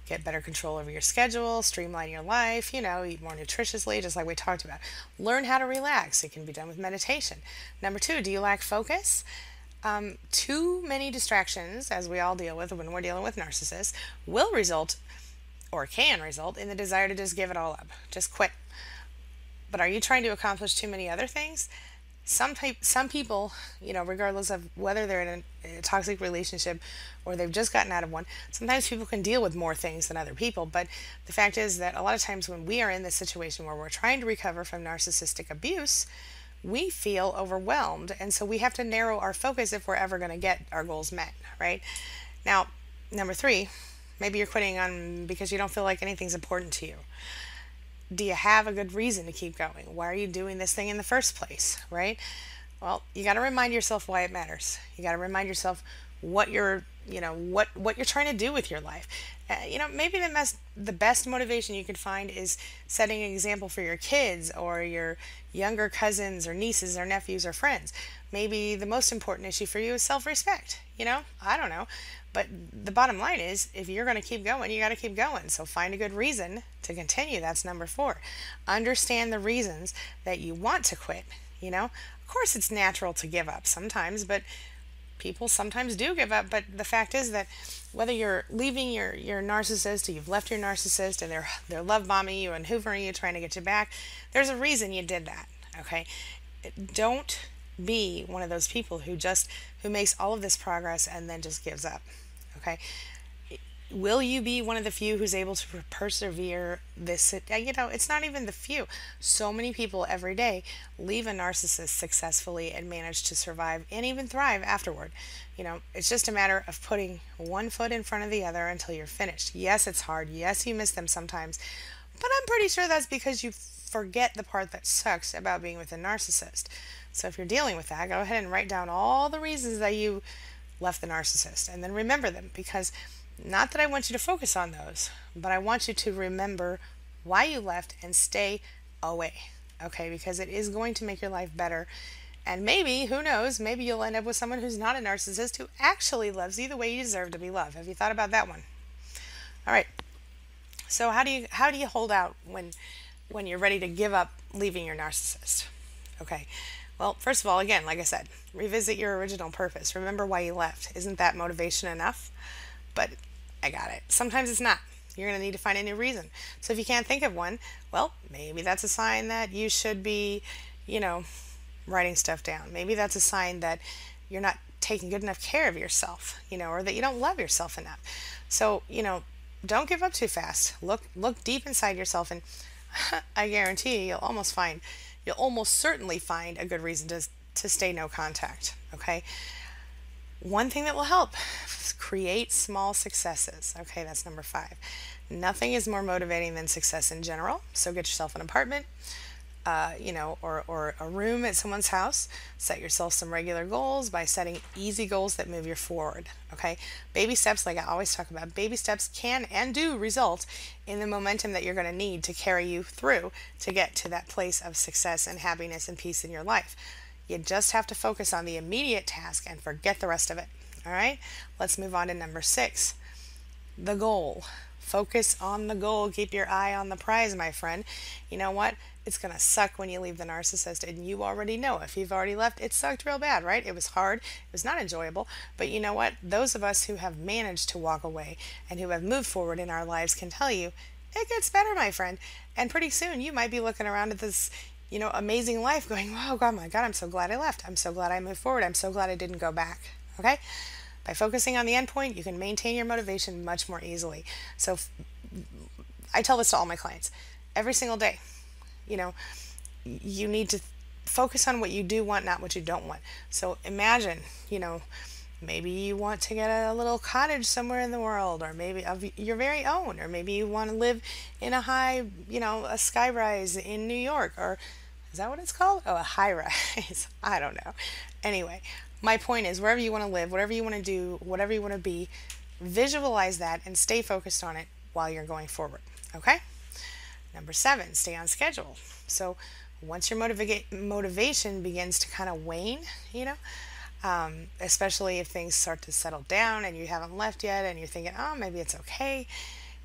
Speaker 1: get better control over your schedule streamline your life you know eat more nutritiously just like we talked about. Learn how to relax it can be done with meditation. Number two do you lack focus um, too many distractions, as we all deal with when we're dealing with narcissists, will result or can result in the desire to just give it all up, just quit. But are you trying to accomplish too many other things? some type some people you know regardless of whether they're in a, a, toxic relationship or they've just gotten out of one sometimes people can deal with more things than other people but the fact is that a lot of times when we are in this situation where we're trying to recover from narcissistic abuse we feel overwhelmed and so we have to narrow our focus if we're ever going to get our goals met right now number three maybe you're quitting on because you don't feel like anything's important to you do you have a good reason to keep going? Why are you doing this thing in the first place, right? Well, you got to remind yourself why it matters. You got to remind yourself what you're, you know, what what you're trying to do with your life. Uh, you know, maybe the best the best motivation you can find is setting an example for your kids or your younger cousins or nieces or nephews or friends. Maybe the most important issue for you is self-respect. You know, I don't know. But the bottom line is, if you're going to keep going, you got to keep going. So find a good reason to continue. That's number four. Understand the reasons that you want to quit. You know, of course, it's natural to give up sometimes, but people sometimes do give up. But the fact is that whether you're leaving your, your narcissist or you've left your narcissist and they're, they're love bombing you and hoovering you, trying to get you back, there's a reason you did that. Okay. Don't be one of those people who just who makes all of this progress and then just gives up Okay. Will you be one of the few who's able to persevere this? Uh, you know, it's not even the few. So many people every day leave a narcissist successfully and manage to survive and even thrive afterward. You know, it's just a matter of putting one foot in front of the other until you're finished. Yes, it's hard. Yes, you miss them sometimes. But I'm pretty sure that's because you forget the part that sucks about being with a narcissist. So if you're dealing with that, go ahead and write down all the reasons that you left the narcissist. And then remember them because not that I want you to focus on those, but I want you to remember why you left and stay away. Okay, because it is going to make your life better. And maybe, who knows, maybe you'll end up with someone who's not a narcissist who actually loves you the way you deserve to be loved. Have you thought about that one? All right. So how do you how do you hold out when when you're ready to give up leaving your narcissist? Okay. Well, first of all, again, like I said, revisit your original purpose. Remember why you left. Isn't that motivation enough? But I got it. Sometimes it's not. You're going to need to find a new reason. So if you can't think of one, well, maybe that's a sign that you should be, you know, writing stuff down. Maybe that's a sign that you're not taking good enough care of yourself, you know, or that you don't love yourself enough. So, you know, don't give up too fast. Look look deep inside yourself and I guarantee you, you'll almost find you'll almost certainly find a good reason to, to stay no contact. Okay. One thing that will help is create small successes. Okay, that's number five. Nothing is more motivating than success in general. So get yourself an apartment, uh, you know, or, or a room at someone's house. Set yourself some regular goals by setting easy goals that move you forward. Okay, baby steps, like I always talk about, baby steps can and do result in the momentum that you're going to need to carry you through to get to that place of success and happiness and peace in your life. You just have to focus on the immediate task and forget the rest of it. All right, let's move on to number six the goal. Focus on the goal. Keep your eye on the prize, my friend. You know what? It's going to suck when you leave the narcissist, and you already know. If you've already left, it sucked real bad, right? It was hard. It was not enjoyable. But you know what? Those of us who have managed to walk away and who have moved forward in our lives can tell you it gets better, my friend. And pretty soon you might be looking around at this, you know, amazing life going, oh, God, my God, I'm so glad I left. I'm so glad I moved forward. I'm so glad I didn't go back. Okay? By focusing on the endpoint, you can maintain your motivation much more easily. So I tell this to all my clients every single day. You know, you need to focus on what you do want, not what you don't want. So imagine, you know, maybe you want to get a little cottage somewhere in the world or maybe of your very own or maybe you want to live in a high you know a skyrise in new york or is that what it's called oh a high rise i don't know anyway my point is wherever you want to live, whatever you want to do, whatever you want to be, visualize that and stay focused on it while you're going forward. Okay? Number seven, stay on schedule. So once your motiva- motivation begins to kind of wane, you know, um, especially if things start to settle down and you haven't left yet and you're thinking, oh, maybe it's okay,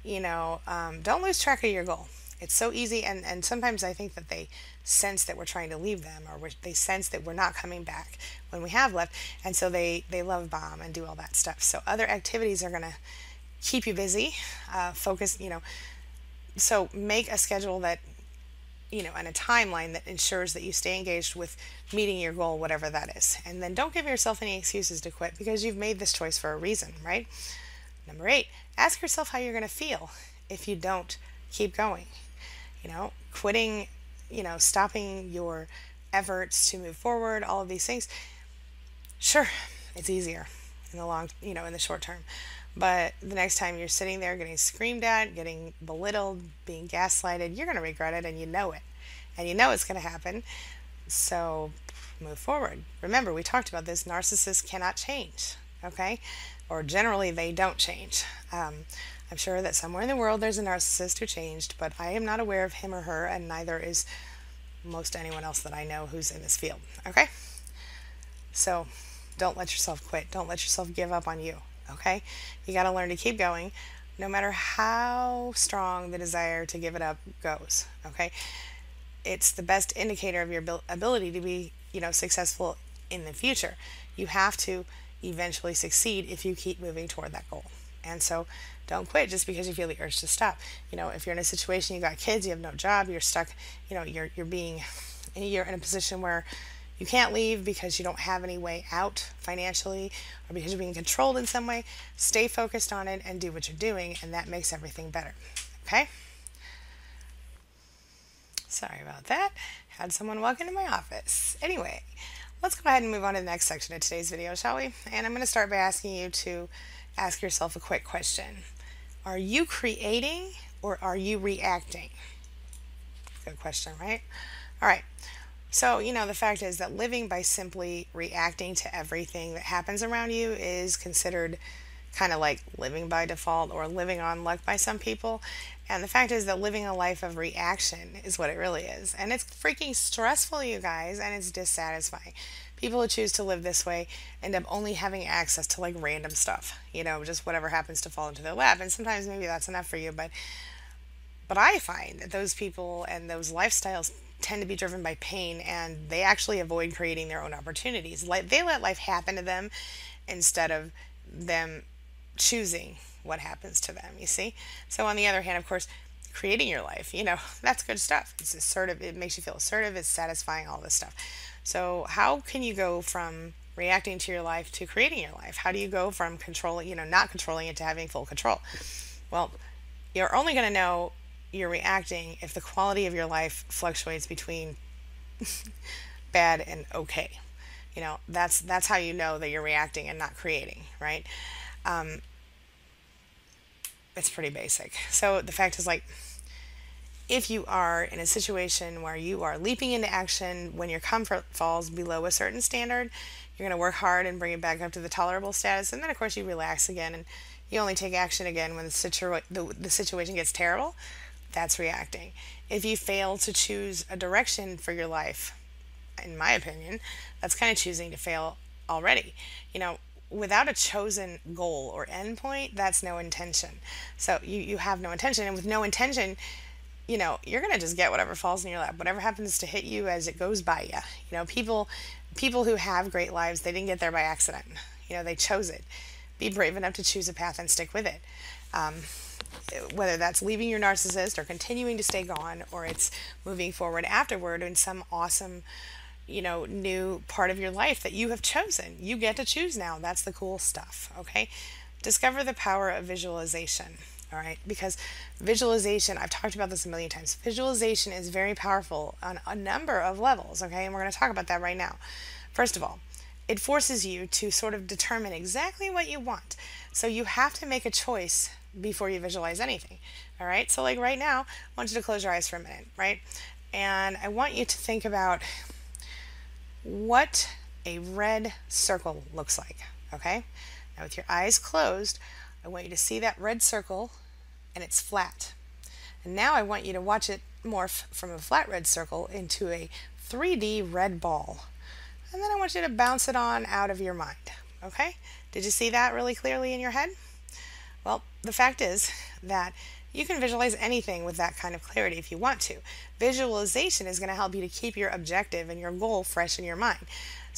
Speaker 1: you know, um, don't lose track of your goal. It's so easy, and, and sometimes I think that they sense that we're trying to leave them, or they sense that we're not coming back when we have left, and so they they love bomb and do all that stuff. So other activities are gonna keep you busy. Uh, focus, you know. So make a schedule that you know, and a timeline that ensures that you stay engaged with meeting your goal, whatever that is. And then don't give yourself any excuses to quit because you've made this choice for a reason, right? Number eight, ask yourself how you're going to feel if you don't keep going. You know, quitting, you know, stopping your efforts to move forward, all of these things. Sure, it's easier in the long, you know, in the short term. But the next time you're sitting there getting screamed at, getting belittled, being gaslighted, you're going to regret it and you know it. And you know it's going to happen. So move forward. Remember, we talked about this narcissists cannot change, okay? Or generally, they don't change. Um, I'm sure that somewhere in the world there's a narcissist who changed, but I am not aware of him or her, and neither is most anyone else that I know who's in this field, okay? So don't let yourself quit. Don't let yourself give up on you okay? You got to learn to keep going no matter how strong the desire to give it up goes, okay? It's the best indicator of your ability to be, you know, successful in the future. You have to eventually succeed if you keep moving toward that goal. And so don't quit just because you feel the urge to stop. You know, if you're in a situation you got kids, you have no job, you're stuck, you know, you're you're being you're in a position where you can't leave because you don't have any way out financially or because you're being controlled in some way. Stay focused on it and do what you're doing, and that makes everything better. Okay? Sorry about that. Had someone walk into my office. Anyway, let's go ahead and move on to the next section of today's video, shall we? And I'm going to start by asking you to ask yourself a quick question Are you creating or are you reacting? Good question, right? All right. So, you know, the fact is that living by simply reacting to everything that happens around you is considered kind of like living by default or living on luck by some people. And the fact is that living a life of reaction is what it really is. And it's freaking stressful, you guys, and it's dissatisfying. People who choose to live this way end up only having access to like random stuff, you know, just whatever happens to fall into their lap. And sometimes maybe that's enough for you, but but I find that those people and those lifestyles tend to be driven by pain and they actually avoid creating their own opportunities. Like they let life happen to them instead of them choosing what happens to them, you see? So on the other hand, of course, creating your life, you know, that's good stuff. It's assertive, it makes you feel assertive, it's satisfying, all this stuff. So how can you go from reacting to your life to creating your life? How do you go from controlling, you know, not controlling it to having full control? Well, you're only going to know you're reacting if the quality of your life fluctuates between bad and okay. You know, that's that's how you know that you're reacting and not creating, right? Um, it's pretty basic. So the fact is like if you are in a situation where you are leaping into action when your comfort falls below a certain standard, you're going to work hard and bring it back up to the tolerable status, and then of course you relax again and you only take action again when the, situa- the, the situation gets terrible that's reacting. If you fail to choose a direction for your life, in my opinion, that's kind of choosing to fail already. You know, without a chosen goal or endpoint, that's no intention. So you, you have no intention. And with no intention, you know, you're gonna just get whatever falls in your lap, whatever happens to hit you as it goes by you. You know, people people who have great lives, they didn't get there by accident. You know, they chose it. Be brave enough to choose a path and stick with it. Um, whether that's leaving your narcissist or continuing to stay gone or it's moving forward afterward in some awesome you know new part of your life that you have chosen you get to choose now that's the cool stuff okay discover the power of visualization all right because visualization i've talked about this a million times visualization is very powerful on a number of levels okay and we're going to talk about that right now first of all it forces you to sort of determine exactly what you want so you have to make a choice before you visualize anything. All right, so like right now, I want you to close your eyes for a minute, right? And I want you to think about what a red circle looks like, okay? Now, with your eyes closed, I want you to see that red circle and it's flat. And now I want you to watch it morph from a flat red circle into a 3D red ball. And then I want you to bounce it on out of your mind, okay? Did you see that really clearly in your head? Well, the fact is that you can visualize anything with that kind of clarity if you want to. Visualization is going to help you to keep your objective and your goal fresh in your mind.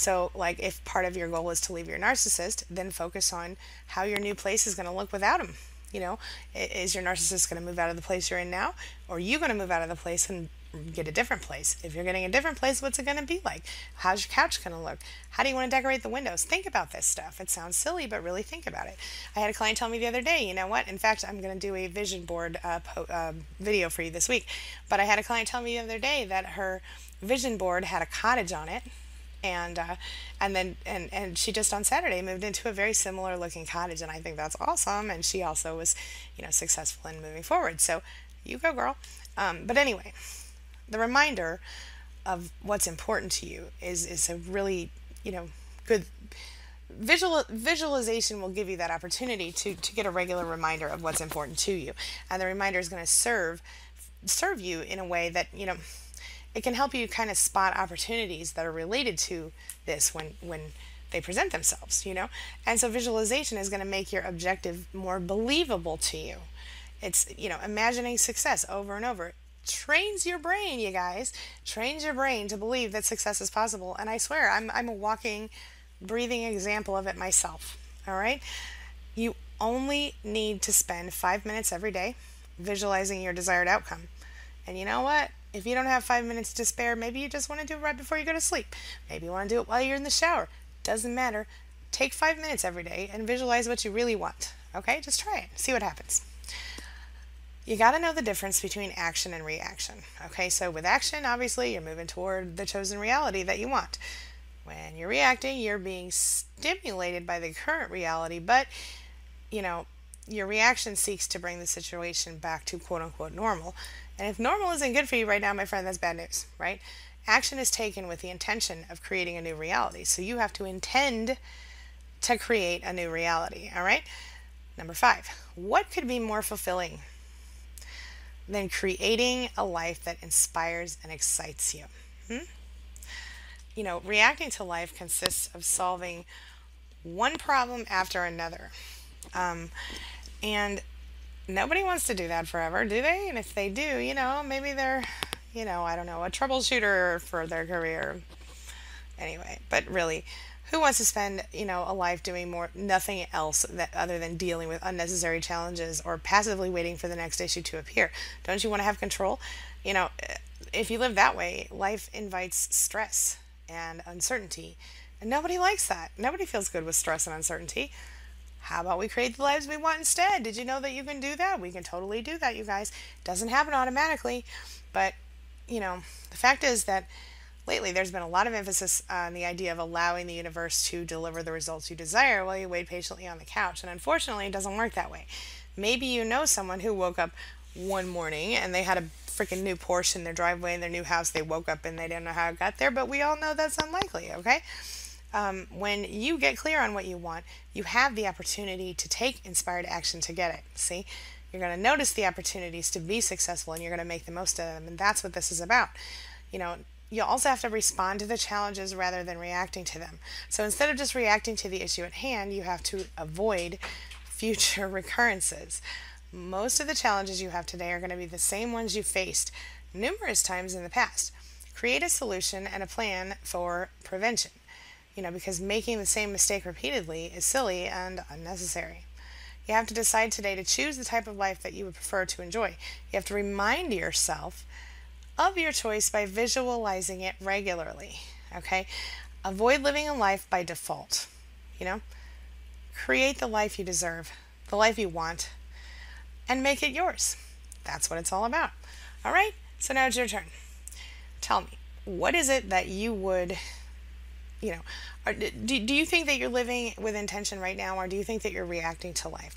Speaker 1: So, like if part of your goal is to leave your narcissist, then focus on how your new place is going to look without him. You know, is your narcissist going to move out of the place you're in now, or are you going to move out of the place and get a different place. If you're getting a different place, what's it going to be like? How's your couch going to look? How do you want to decorate the windows? Think about this stuff. It sounds silly, but really think about it. I had a client tell me the other day, you know what? In fact, I'm going to do a vision board uh, po- uh, video for you this week. But I had a client tell me the other day that her vision board had a cottage on it and uh, and then and and she just on Saturday moved into a very similar looking cottage, and I think that's awesome. And she also was, you know, successful in moving forward. So you go, girl. Um, but anyway, the reminder of what's important to you is is a really you know good visual visualization will give you that opportunity to to get a regular reminder of what's important to you and the reminder is going to serve serve you in a way that you know it can help you kind of spot opportunities that are related to this when when they present themselves you know and so visualization is going to make your objective more believable to you it's you know imagining success over and over trains your brain, you guys. Trains your brain to believe that success is possible. And I swear, I'm, I'm a walking, breathing example of it myself. All right? You only need to spend five minutes every day visualizing your desired outcome. And you know what? If you don't have five minutes to spare, maybe you just want to do it right before you go to sleep. Maybe you want to do it while you're in the shower. Doesn't matter. Take five minutes every day and visualize what you really want. Okay? Just try it. See what happens you got to know the difference between action and reaction. Okay, so with action, obviously, you're moving toward the chosen reality that you want. When you're reacting, you're being stimulated by the current reality, but you know, your reaction seeks to bring the situation back to quote unquote normal. And if normal isn't good for you right now, my friend, that's bad news, right? Action is taken with the intention of creating a new reality. So you have to intend to create a new reality, all right? Number five, what could be more fulfilling than creating a life that inspires and excites you. Hmm? You know, reacting to life consists of solving one problem after another. Um, and nobody wants to do that forever, do they? And if they do, you know, maybe they're, you know, I don't know, a troubleshooter for their career. Anyway, but really, who wants to spend you know a life doing more nothing else that other than dealing with unnecessary challenges or passively waiting for the next issue to appear? Don't you want to have control? You know if you live that way life invites stress and uncertainty. And nobody likes that. Nobody feels good with stress and uncertainty how about we create the lives we want instead did you know that you can do that we can totally do that you guys doesn't happen automatically but you know the fact is that Lately, there's been a lot of emphasis on the idea of allowing the universe to deliver the results you desire while you wait patiently on the couch. And unfortunately, it doesn't work that way. Maybe you know someone who woke up one morning and they had a freaking new Porsche in their driveway in their new house. They woke up and they didn't know how it got there, but we all know that's unlikely, okay? Um, when you get clear on what you want, you have the opportunity to take inspired action to get it. See? You're going to notice the opportunities to be successful and you're going to make the most of them. And that's what this is about. You know, you also have to respond to the challenges rather than reacting to them. So instead of just reacting to the issue at hand, you have to avoid future recurrences. Most of the challenges you have today are going to be the same ones you faced numerous times in the past. Create a solution and a plan for prevention. You know, because making the same mistake repeatedly is silly and unnecessary. You have to decide today to choose the type of life that you would prefer to enjoy. You have to remind yourself of your choice by visualizing it regularly. Okay? Avoid living a life by default. You know? Create the life you deserve, the life you want, and make it yours. That's what it's all about. All right? So now it's your turn. Tell me, what is it that you would, you know, are, do, do you think that you're living with intention right now, or do you think that you're reacting to life?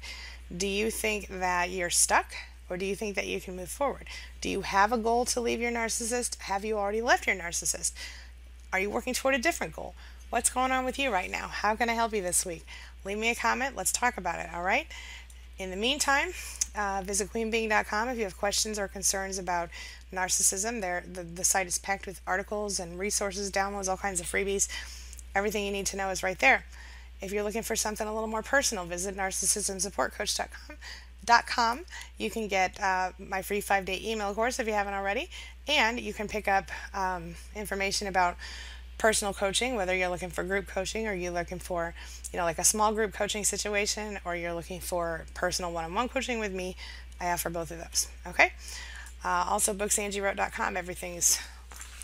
Speaker 1: Do you think that you're stuck? Or do you think that you can move forward? Do you have a goal to leave your narcissist? Have you already left your narcissist? Are you working toward a different goal? What's going on with you right now? How can I help you this week? Leave me a comment. Let's talk about it, all right? In the meantime, uh, visit queenbeeing.com if you have questions or concerns about narcissism. There, the, the site is packed with articles and resources, downloads, all kinds of freebies. Everything you need to know is right there. If you're looking for something a little more personal, visit narcissismsupportcoach.com com. You can get uh, my free five day email course if you haven't already, and you can pick up um, information about personal coaching, whether you're looking for group coaching or you're looking for, you know, like a small group coaching situation, or you're looking for personal one on one coaching with me. I offer both of those. Okay. Uh, also, booksangiewrote.com. Everything's,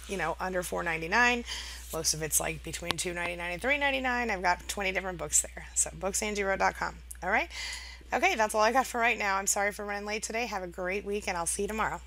Speaker 1: you know, under $4.99. Most of it's like between $2.99 and $3.99. I've got 20 different books there. So, booksangiewrote.com. All right. Okay, that's all I got for right now. I'm sorry for running late today. Have a great week, and I'll see you tomorrow.